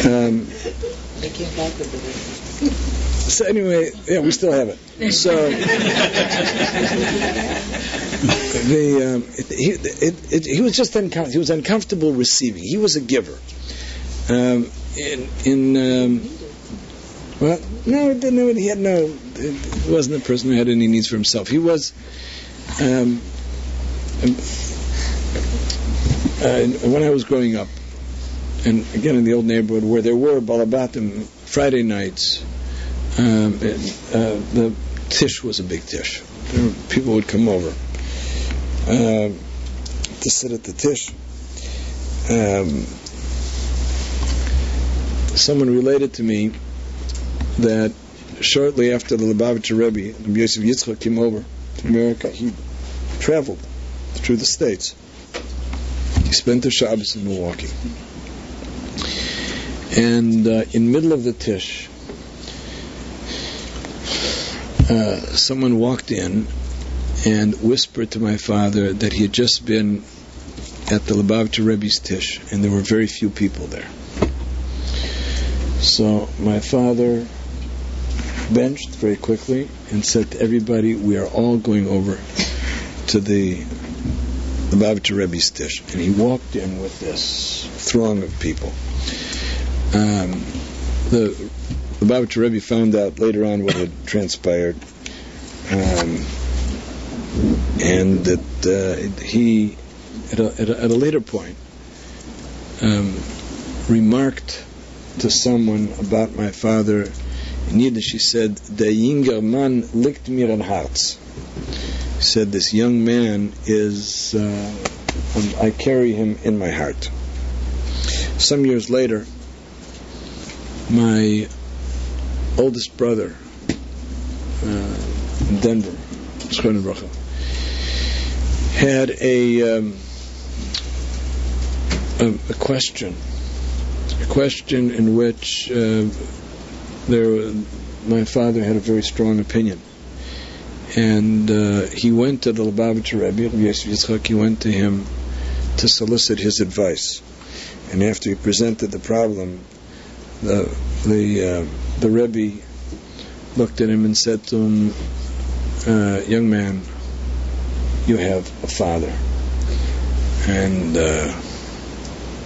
Um, so anyway, yeah, we still have it. So the um, it, he, it, it, he was just uncomfortable. He was uncomfortable receiving. He was a giver. Um, in in um, well, no, no, he had no. He wasn't a person who had any needs for himself. He was. Um, uh, when I was growing up, and again in the old neighborhood where there were balabatim Friday nights, um, uh, the tish was a big tish. People would come over uh, to sit at the tish. Um, someone related to me that shortly after the Lubavitcher Rebbe, Rabbi Yosef Yitzchak came over to America, he traveled through the states. He spent the Shabbos in Milwaukee. And uh, in middle of the Tish, uh, someone walked in and whispered to my father that he had just been at the Lubavitcher Rebbe's Tish, and there were very few people there. So my father benched very quickly and said to everybody, "We are all going over to the Lubavitcher Rebbe's Tish." And he walked in with this throng of people. Um, the Lubavitcher Rebbe found out later on what had transpired, um, and that uh, he, at a, at, a, at a, later point, um, remarked to someone about my father. In Yiddish, he said, "The jinger man licked mir an Herz." He said, "This young man is, uh, I carry him in my heart." Some years later, my oldest brother uh, in Denver, had a, um, a, a question, question in which uh, there, my father had a very strong opinion. And uh, he went to the Lubavitcher Rebbe, Yosef Yitzchak, he went to him to solicit his advice. And after he presented the problem, the the uh, the Rebbe looked at him and said to him, uh, "Young man, you have a father, and uh,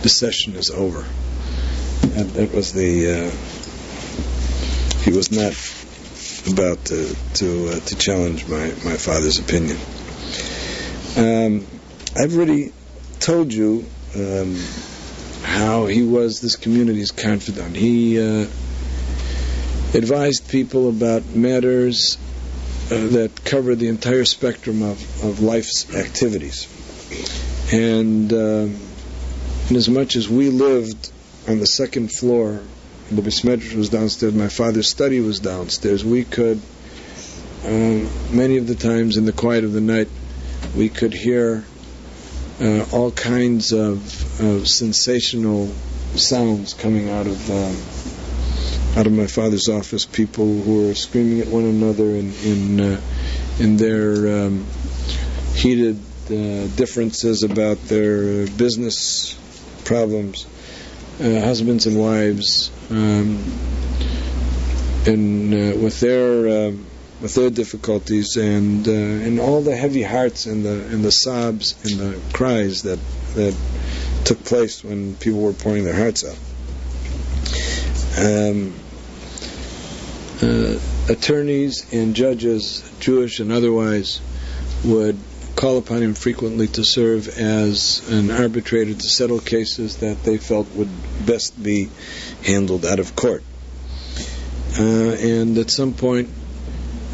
the session is over." And that was the uh, he was not about to to, uh, to challenge my, my father's opinion. Um, I've already told you. Um, how he was this community's confidant. He uh, advised people about matters uh, that cover the entire spectrum of, of life's activities. And uh, in as much as we lived on the second floor, the Beis Medrash was downstairs, my father's study was downstairs, we could, um, many of the times in the quiet of the night, we could hear uh, all kinds of, of, sensational sounds coming out of um, out of my father's office. People who were screaming at one another in in, uh, in their um, heated uh, differences about their business problems. Uh, husbands and wives um, in uh, with their uh, with their difficulties and uh, and all the heavy hearts and the and the sobs and the cries that that took place when people were pouring their hearts out. Um, uh, attorneys and judges, Jewish and otherwise, would call upon him frequently to serve as an arbitrator to settle cases that they felt would best be handled out of court. Uh, and at some point,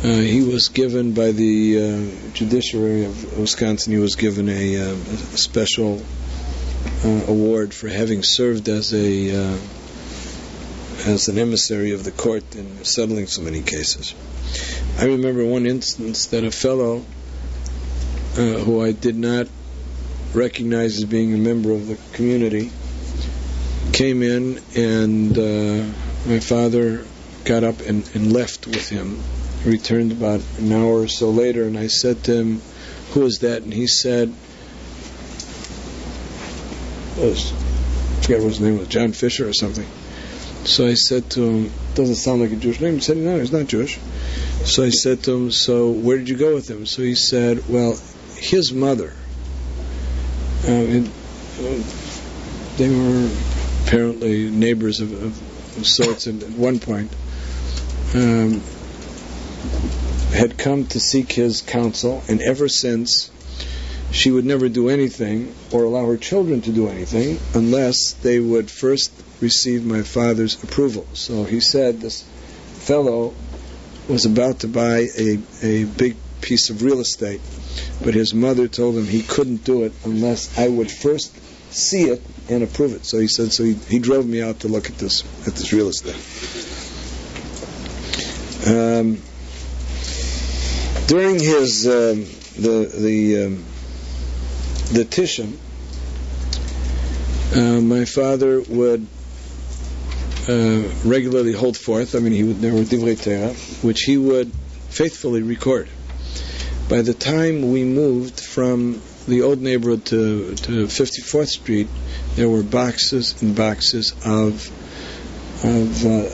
uh, he was given by the uh, judiciary of Wisconsin. He was given a, uh, a special uh, award for having served as a uh, as an emissary of the court in settling so many cases. I remember one instance that a fellow uh, who I did not recognize as being a member of the community came in, and uh, my father got up and, and left with him. He returned about an hour or so later, and I said to him, "Who is that?" And he said, I forget what his name was, John Fisher or something. So I said to him, doesn't sound like a Jewish name. He said, no, he's not Jewish. So I said to him, so where did you go with him? So he said, well, his mother, uh, it, uh, they were apparently neighbors of, of, sorts and at one point, um, had come to seek his counsel, and ever since she would never do anything or allow her children to do anything unless they would first receive my father's approval. So he said this fellow was about to buy a, a big piece of real estate, but his mother told him he couldn't do it unless I would first see it and approve it. So he said, so he, he drove me out to look at this at this real estate. Um, during his um, the the um, the Tishon, uh, my father would uh, regularly hold forth. I mean, he would, there were Divrei Torah, which he would faithfully record. By the time we moved from the old neighborhood to, to 54th Street, there were boxes and boxes of of uh,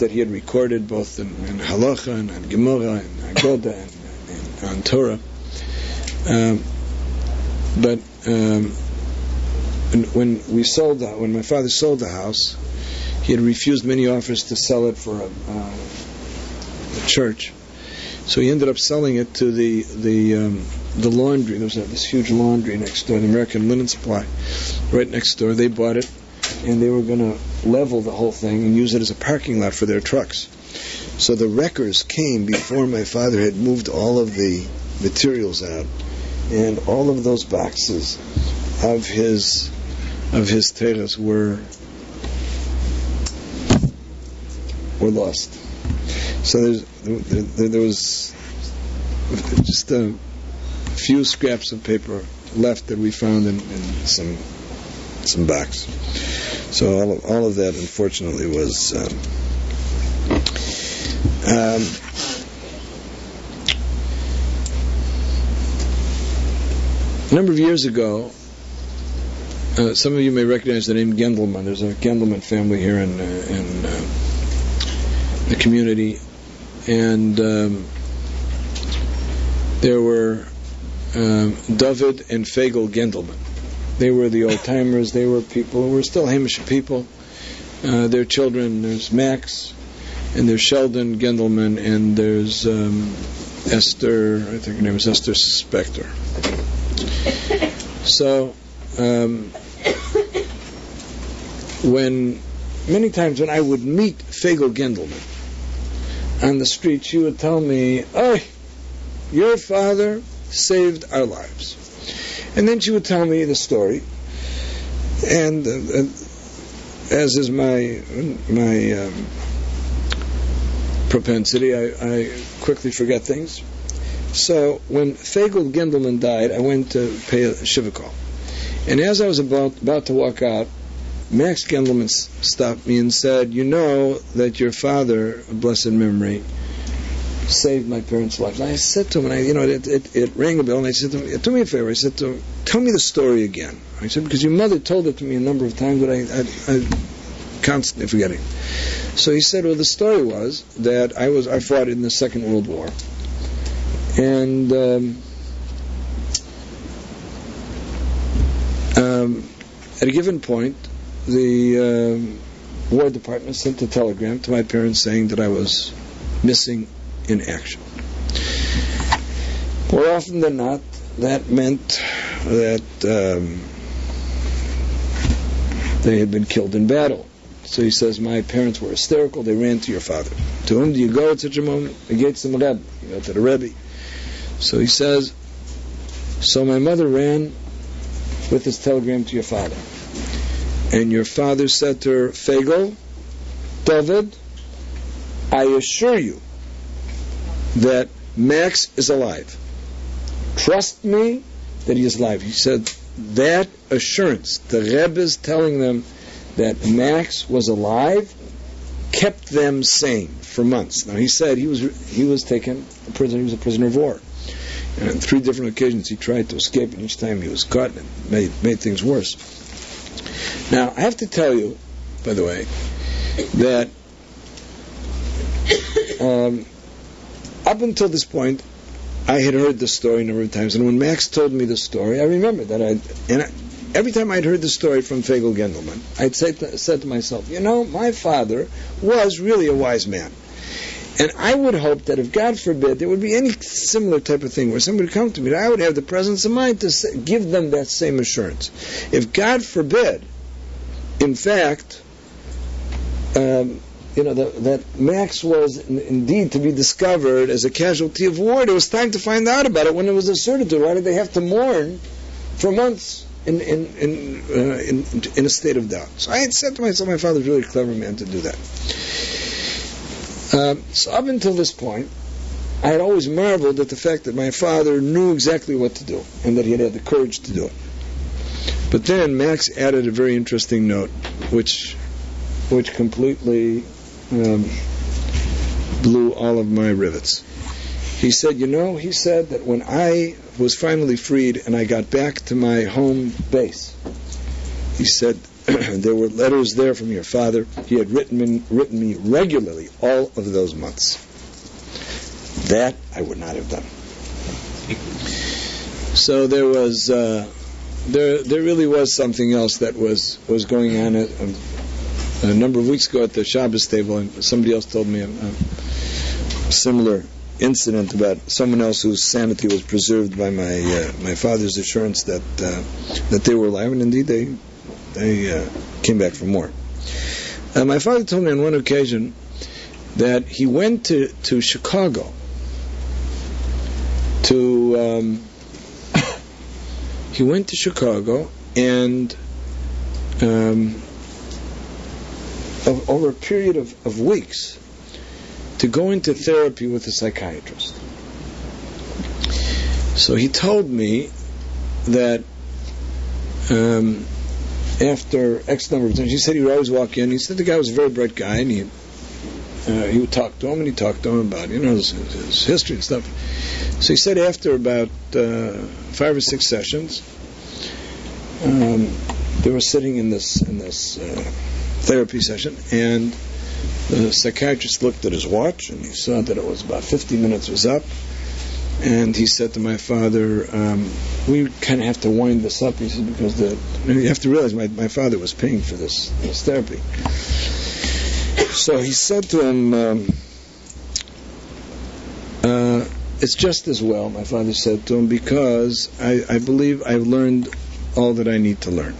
that he had recorded both in, in Halacha and, Gemara and Agoda and, and, and Torah. Um, but um, when we sold that, when my father sold the house, he had refused many offers to sell it for a, uh, a church. So he ended up selling it to the the um, the laundry. There was this huge laundry next door, the American Linen Supply, right next door. They bought it, and they were going to level the whole thing and use it as a parking lot for their trucks. So the wreckers came before my father had moved all of the materials out, and all of those boxes of his of his teras were were lost. So there, there was just a few scraps of paper left that we found in, in some some box. So all of, all of that, unfortunately, was. Um, um, a number of years ago, uh, some of you may recognize the name Gendelman. There's a Gendelman family here in, uh, in uh, the community, and um, there were um, David and Fagel Gendelman. They were the old timers. They were people who were still Hamish people. Uh, their children, there's Max, and there's Sheldon Gendelman, and there's um, Esther, I think her name is Esther Spector. So, um, when many times when I would meet Fagel Gendelman on the street, she would tell me, "Oh, your father saved our lives," and then she would tell me the story. And uh, as is my my um, propensity, I, I quickly forget things. So when Fagel Gendelman died, I went to pay a shiva call. And as I was about, about to walk out, Max Gendelman stopped me and said, You know that your father, a blessed memory, saved my parents' lives. And I said to him, and I, you know, it, it, it rang a bell, and I said to him, Do me a favor. I said to him, Tell me the story again. I said, Because your mother told it to me a number of times, but I, I, I constantly forgetting. So he said, well, the story was that I was I fought in the Second World War, and um, um, at a given point, the um, War Department sent a telegram to my parents saying that I was missing in action. More often than not, that meant that um, they had been killed in battle. So he says, My parents were hysterical. They ran to your father. To whom do you go at such a moment? Against the Rebbe. You go to the Rebbe. So he says, So my mother ran with this telegram to your father. And your father said to her, Fagel, David, I assure you that Max is alive. Trust me that he is alive. He said that assurance, the Rebbe is telling them that Max was alive, kept them sane for months. Now he said he was he was taken a prisoner. He was a prisoner of war. And on three different occasions he tried to escape, and each time he was caught and made made things worse. Now I have to tell you, by the way, that um, up until this point, I had heard the story a number of times, and when Max told me the story, I remember that I and I, every time I'd heard the story from Fagel Gendelman, I'd say to, said to myself, you know, my father was really a wise man. And I would hope that if God forbid there would be any similar type of thing where somebody would come to me, I would have the presence of mind to give them that same assurance. If God forbid, in fact, um, you know, that, that Max was in, indeed to be discovered as a casualty of war. It was time to find out about it when it was asserted to. Why did they have to mourn for months in in in, uh, in, in a state of doubt? So I had said to myself, my father's really a clever man to do that. Um, so up until this point, I had always marveled at the fact that my father knew exactly what to do and that he had had the courage to do it. But then Max added a very interesting note, which which completely um, blew all of my rivets. He said, You know, he said that when I was finally freed and I got back to my home base, he said, there were letters there from your father. He had written me, written me regularly all of those months. That I would not have done. So there was, uh, there, there really was something else that was was going on. At, um, a number of weeks ago at the Shabbos table, and somebody else told me a, a similar incident about someone else whose sanity was preserved by my uh, my father's assurance that uh, that they were alive, and indeed they they uh, came back for more. Uh, my father told me on one occasion that he went to to Chicago to um, he went to Chicago and um, over a period of, of weeks to go into therapy with a psychiatrist. So he told me that um, after X number of times, he said he would always walk in. He said the guy was a very bright guy, and he uh, he would talk to him, and he talked to him about you know his, his history and stuff. So he said after about uh, five or six sessions, um, they were sitting in this in this uh, therapy session, and the psychiatrist looked at his watch, and he saw that it was about 50 minutes was up, and he said to my father, um, "We kind of have to wind this up." He said because the you have to realize my, my father was paying for this, this therapy. So he said to him, um, uh, "It's just as well." My father said to him because I, I believe I've learned all that I need to learn.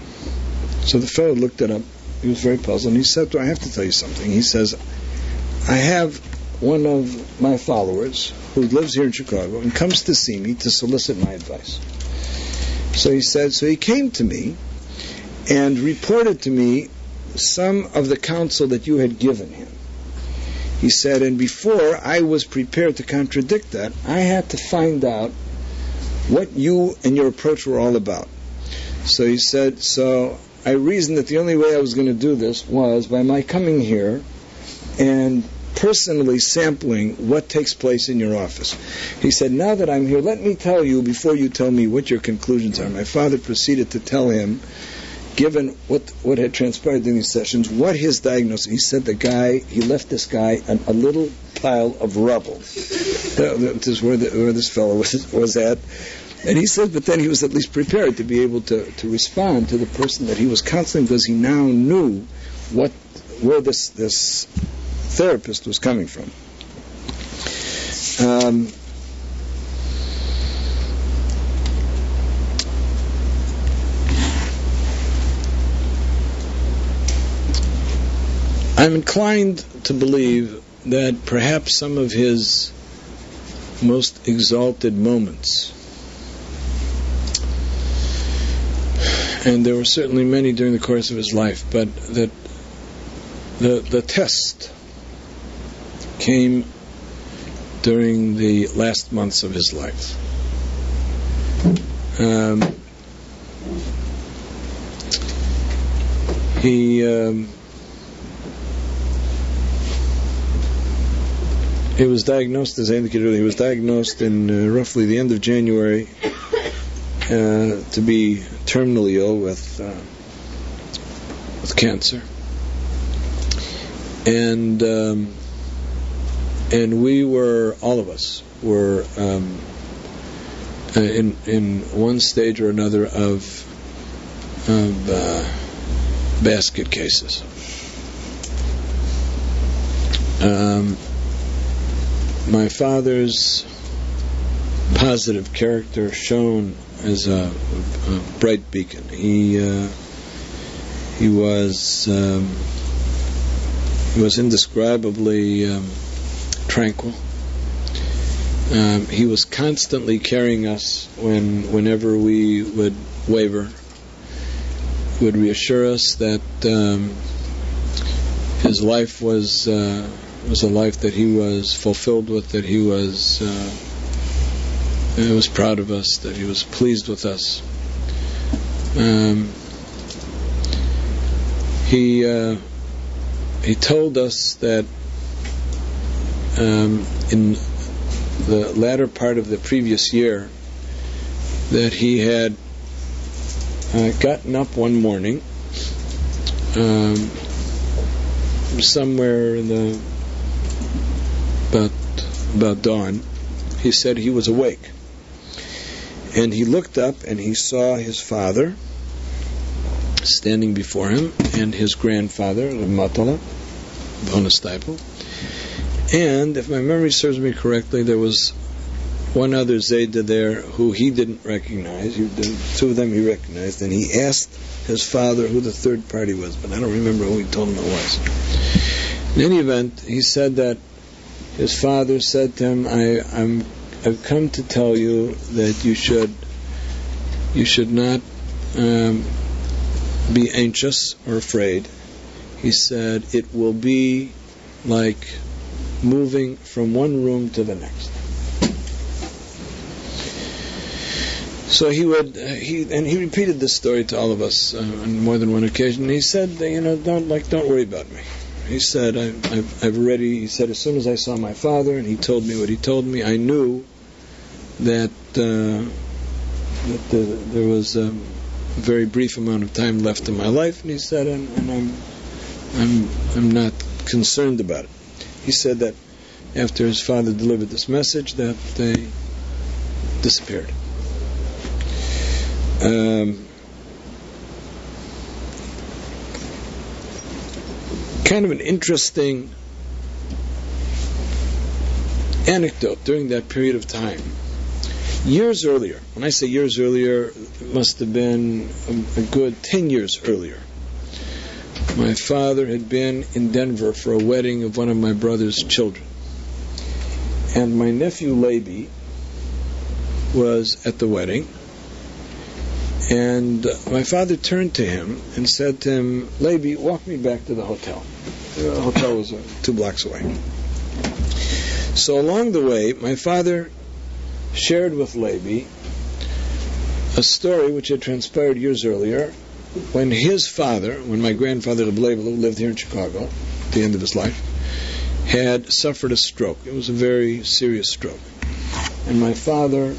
So the fellow looked it up. He was very puzzled. And he said, to, I have to tell you something. He says, I have one of my followers who lives here in Chicago and comes to see me to solicit my advice. So he said, so he came to me and reported to me some of the counsel that you had given him. He said, and before I was prepared to contradict that, I had to find out what you and your approach were all about. So he said, so I reasoned that the only way I was going to do this was by my coming here and personally sampling what takes place in your office. He said, Now that I'm here, let me tell you before you tell me what your conclusions are. My father proceeded to tell him given what what had transpired in these sessions, what his diagnosis. He said the guy he left this guy a, a little pile of rubble. that is where, the, where this fellow was was at. And he said, but then he was at least prepared to be able to, to respond to the person that he was counseling because he now knew what where this this therapist was coming from. Um, I'm inclined to believe that perhaps some of his most exalted moments, and there were certainly many during the course of his life, but that the the test came during the last months of his life. Um, he um, He was diagnosed, as I indicated earlier, he was diagnosed in uh, roughly the end of January uh, to be terminally ill with uh, with cancer, and um, and we were all of us were um, uh, in in one stage or another of of uh, basket cases. Um, my father's positive character shone as a, a bright beacon. He uh, he was um, he was indescribably um, tranquil. Um, he was constantly carrying us when whenever we would waver. Would reassure us that um, his life was. Uh, was a life that he was fulfilled with, that he was uh, he was proud of us, that he was pleased with us. Um, he uh, he told us that um, in the latter part of the previous year that he had uh, gotten up one morning um, somewhere in the about about dawn, he said he was awake. And he looked up and he saw his father standing before him and his grandfather, Matala, Bonesteipel. And if my memory serves me correctly, there was one other Zayda there who he didn't recognize. He, two of them he recognized, and he asked his father who the third party was, but I don't remember who he told him it was. In any event, he said that his father said to him, I, I'm, I've come to tell you that you should, you should not um, be anxious or afraid. He said, it will be like moving from one room to the next. So he would, he and he repeated this story to all of us uh, on more than one occasion. He said, you know, don't like, don't worry about me. He said, I, have I've already, he said, as soon as I saw my father and he told me what he told me, I knew that, uh, that the, there was a very brief amount of time left in my life. And he said, and, and I'm, I'm, I'm not concerned about it. He said that after his father delivered this message, that they disappeared. Um, kind of an interesting anecdote during that period of time. Years earlier, when I say years earlier, it must have been a, a good 10 years earlier. My father had been in Denver for a wedding of one of my brother's children. And my nephew Levi was at the wedding and my father turned to him and said to him, Levi, walk me back to the hotel. The hotel was uh, two blocks away. So along the way, my father shared with Levi a story which had transpired years earlier when his father, when my grandfather Levi, who lived here in Chicago at the end of his life, had suffered a stroke. It was a very serious stroke. And my father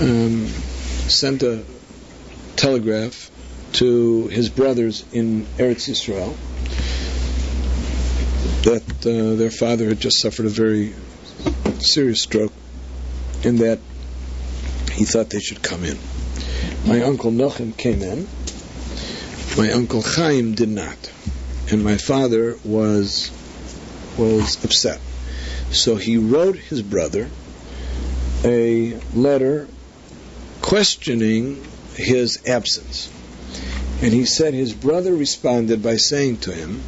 um, sent a telegraph to his brothers in Eretz Yisrael that uh, their father had just suffered a very serious stroke, and that he thought they should come in. My uncle Nochem came in. My uncle Chaim did not, and my father was was upset. So he wrote his brother a letter questioning his absence. And he said his brother responded by saying to him,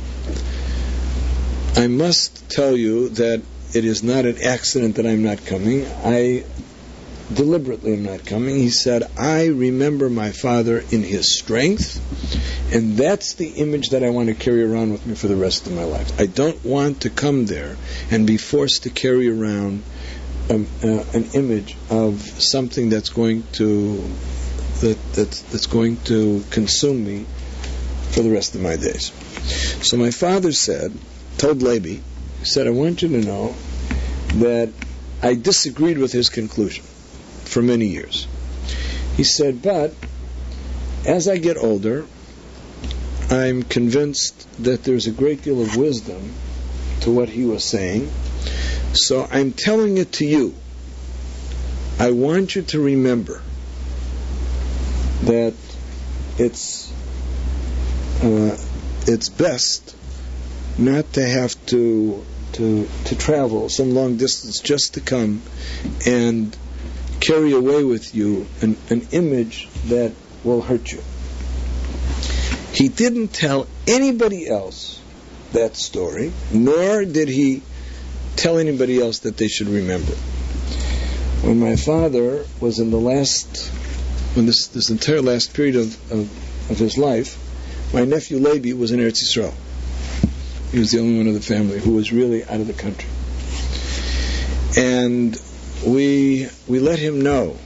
I must tell you that it is not an accident that I'm not coming. I deliberately am not coming. He said, I remember my father in his strength, and that's the image that I want to carry around with me for the rest of my life. I don't want to come there and be forced to carry around um, uh, an image of something that's going to that, that's, that's going to consume me for the rest of my days. So my father said, told Levi, said, I want you to know that I disagreed with his conclusion for many years. He said, but as I get older, I'm convinced that there's a great deal of wisdom to what he was saying. So I'm telling it to you. I want you to remember that it's uh, it's best not to have to to to travel some long distance just to come and carry away with you an, an image that will hurt you. He didn't tell anybody else that story, nor did he tell anybody else that they should remember. When my father was in the last, when this, this entire last period of, of, of his life, my nephew Levi was in Eretz Yisrael. He was the only one of the family who was really out of the country. And we we let him know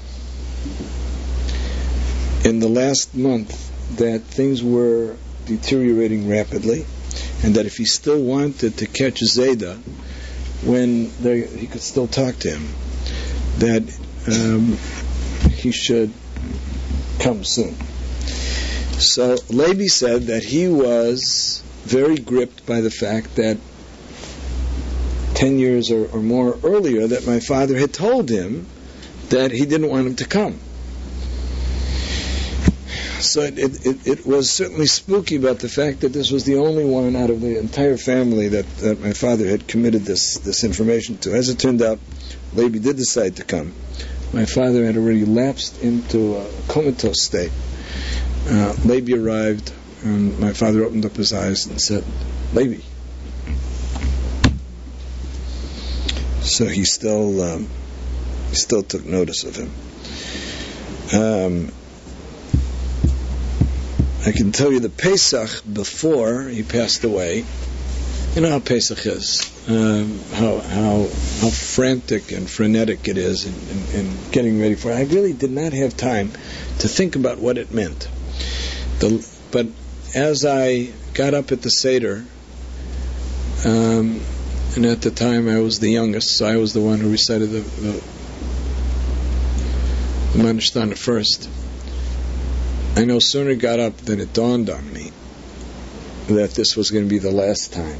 in the last month that things were deteriorating rapidly, and that if he still wanted to catch Zayda, when he could still talk to him, that um, he should come soon. So Levi said that he was very gripped by the fact that 10 years or, or more earlier that my father had told him that he didn't want him to come. So it, it, it, was certainly spooky about the fact that this was the only one out of the entire family that, that my father had committed this, this information to. As it turned out, Levi did decide to come. My father had already lapsed into a comatose state. Uh, arrived, and my father opened up his eyes and said, Levi. So he still um, he still took notice of him. Um, I can tell you the Pesach before he passed away. You know how Pesach is, um, how how how frantic and frenetic it is in, in, in, getting ready for it. I really did not have time to think about what it meant. The, but as I got up at the Seder, um, and at the time I was the youngest, so I was the one who recited the, the, the Manishtana first. I no sooner got up than it dawned on me that this was going to be the last time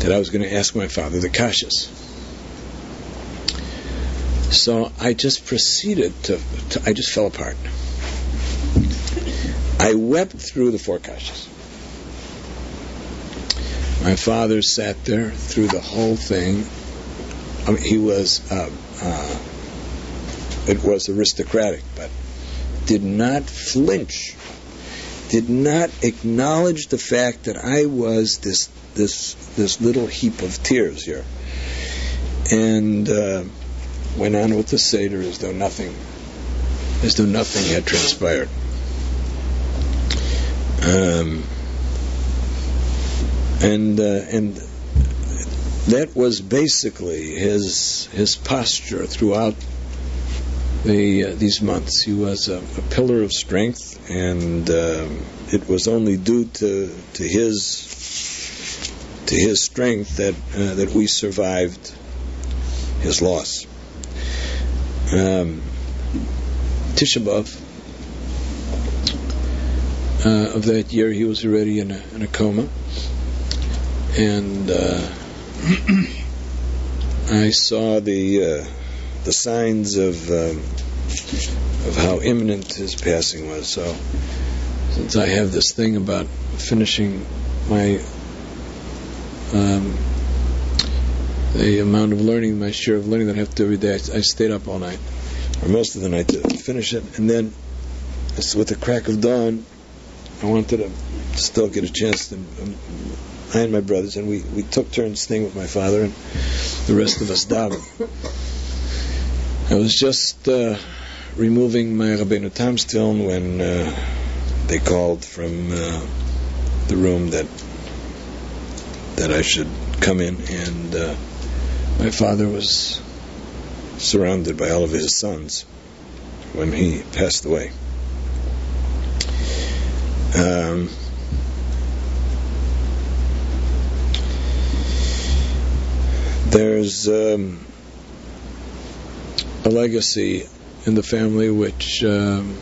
that I was going to ask my father the kashas. So I just proceeded to, to I just fell apart. I wept through the four kashas. My father sat there through the whole thing. I mean, he was, uh, uh, it was aristocratic, but did not flinch, did not acknowledge the fact that I was this this this little heap of tears here, and uh, went on with the seder as though nothing, as though nothing had transpired. Um, and uh, and that was basically his his posture throughout the uh, these months. He was a, a, pillar of strength, and um, it was only due to to his to his strength that uh, that we survived his loss. Um, uh, of that year, he was already in a, in a coma, and uh, I saw the uh, the signs of um, of how imminent his passing was. So, since I have this thing about finishing my um, the amount of learning, my share of learning that I have to do every day, I, I stayed up all night, or most of the night, to finish it, and then with the crack of dawn, I wanted to still get a chance to. Um, I and my brothers, and we, we took turns staying with my father, and the rest of us davened. I was just uh, removing my Rabbeinu Tam stone when uh, they called from uh, the room that that I should come in, and uh, my father was surrounded by all of his sons when he passed away. Um, there's um, a legacy in the family which um,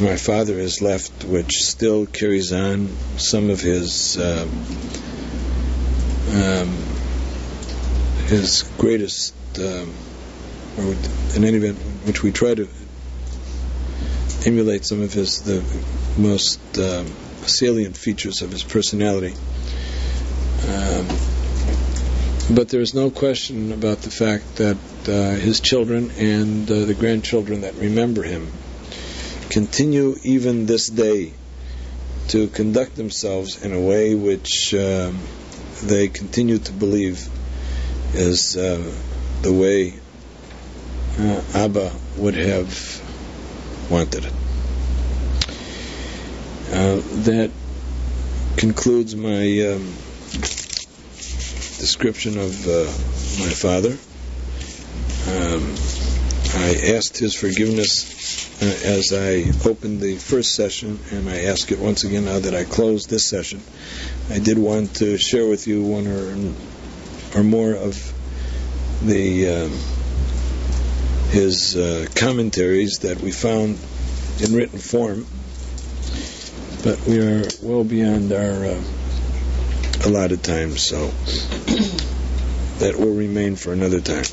my father has left, which still carries on some of his um, um, his greatest, um, or in any event, which we try to emulate some of his the most um, salient features of his personality. Um, but there's no question about the fact that uh, his children and uh, the grandchildren that remember him continue even this day to conduct themselves in a way which um, they continue to believe is uh, the way uh, Abba would have wanted it. Uh, that concludes my um, description of uh, my father. Um, I asked his forgiveness uh, as I opened the first session, and I ask it once again now that I close this session. I did want to share with you one or or more of the um, his uh, commentaries that we found in written form, but we are well beyond our uh, allotted time, so that will remain for another time.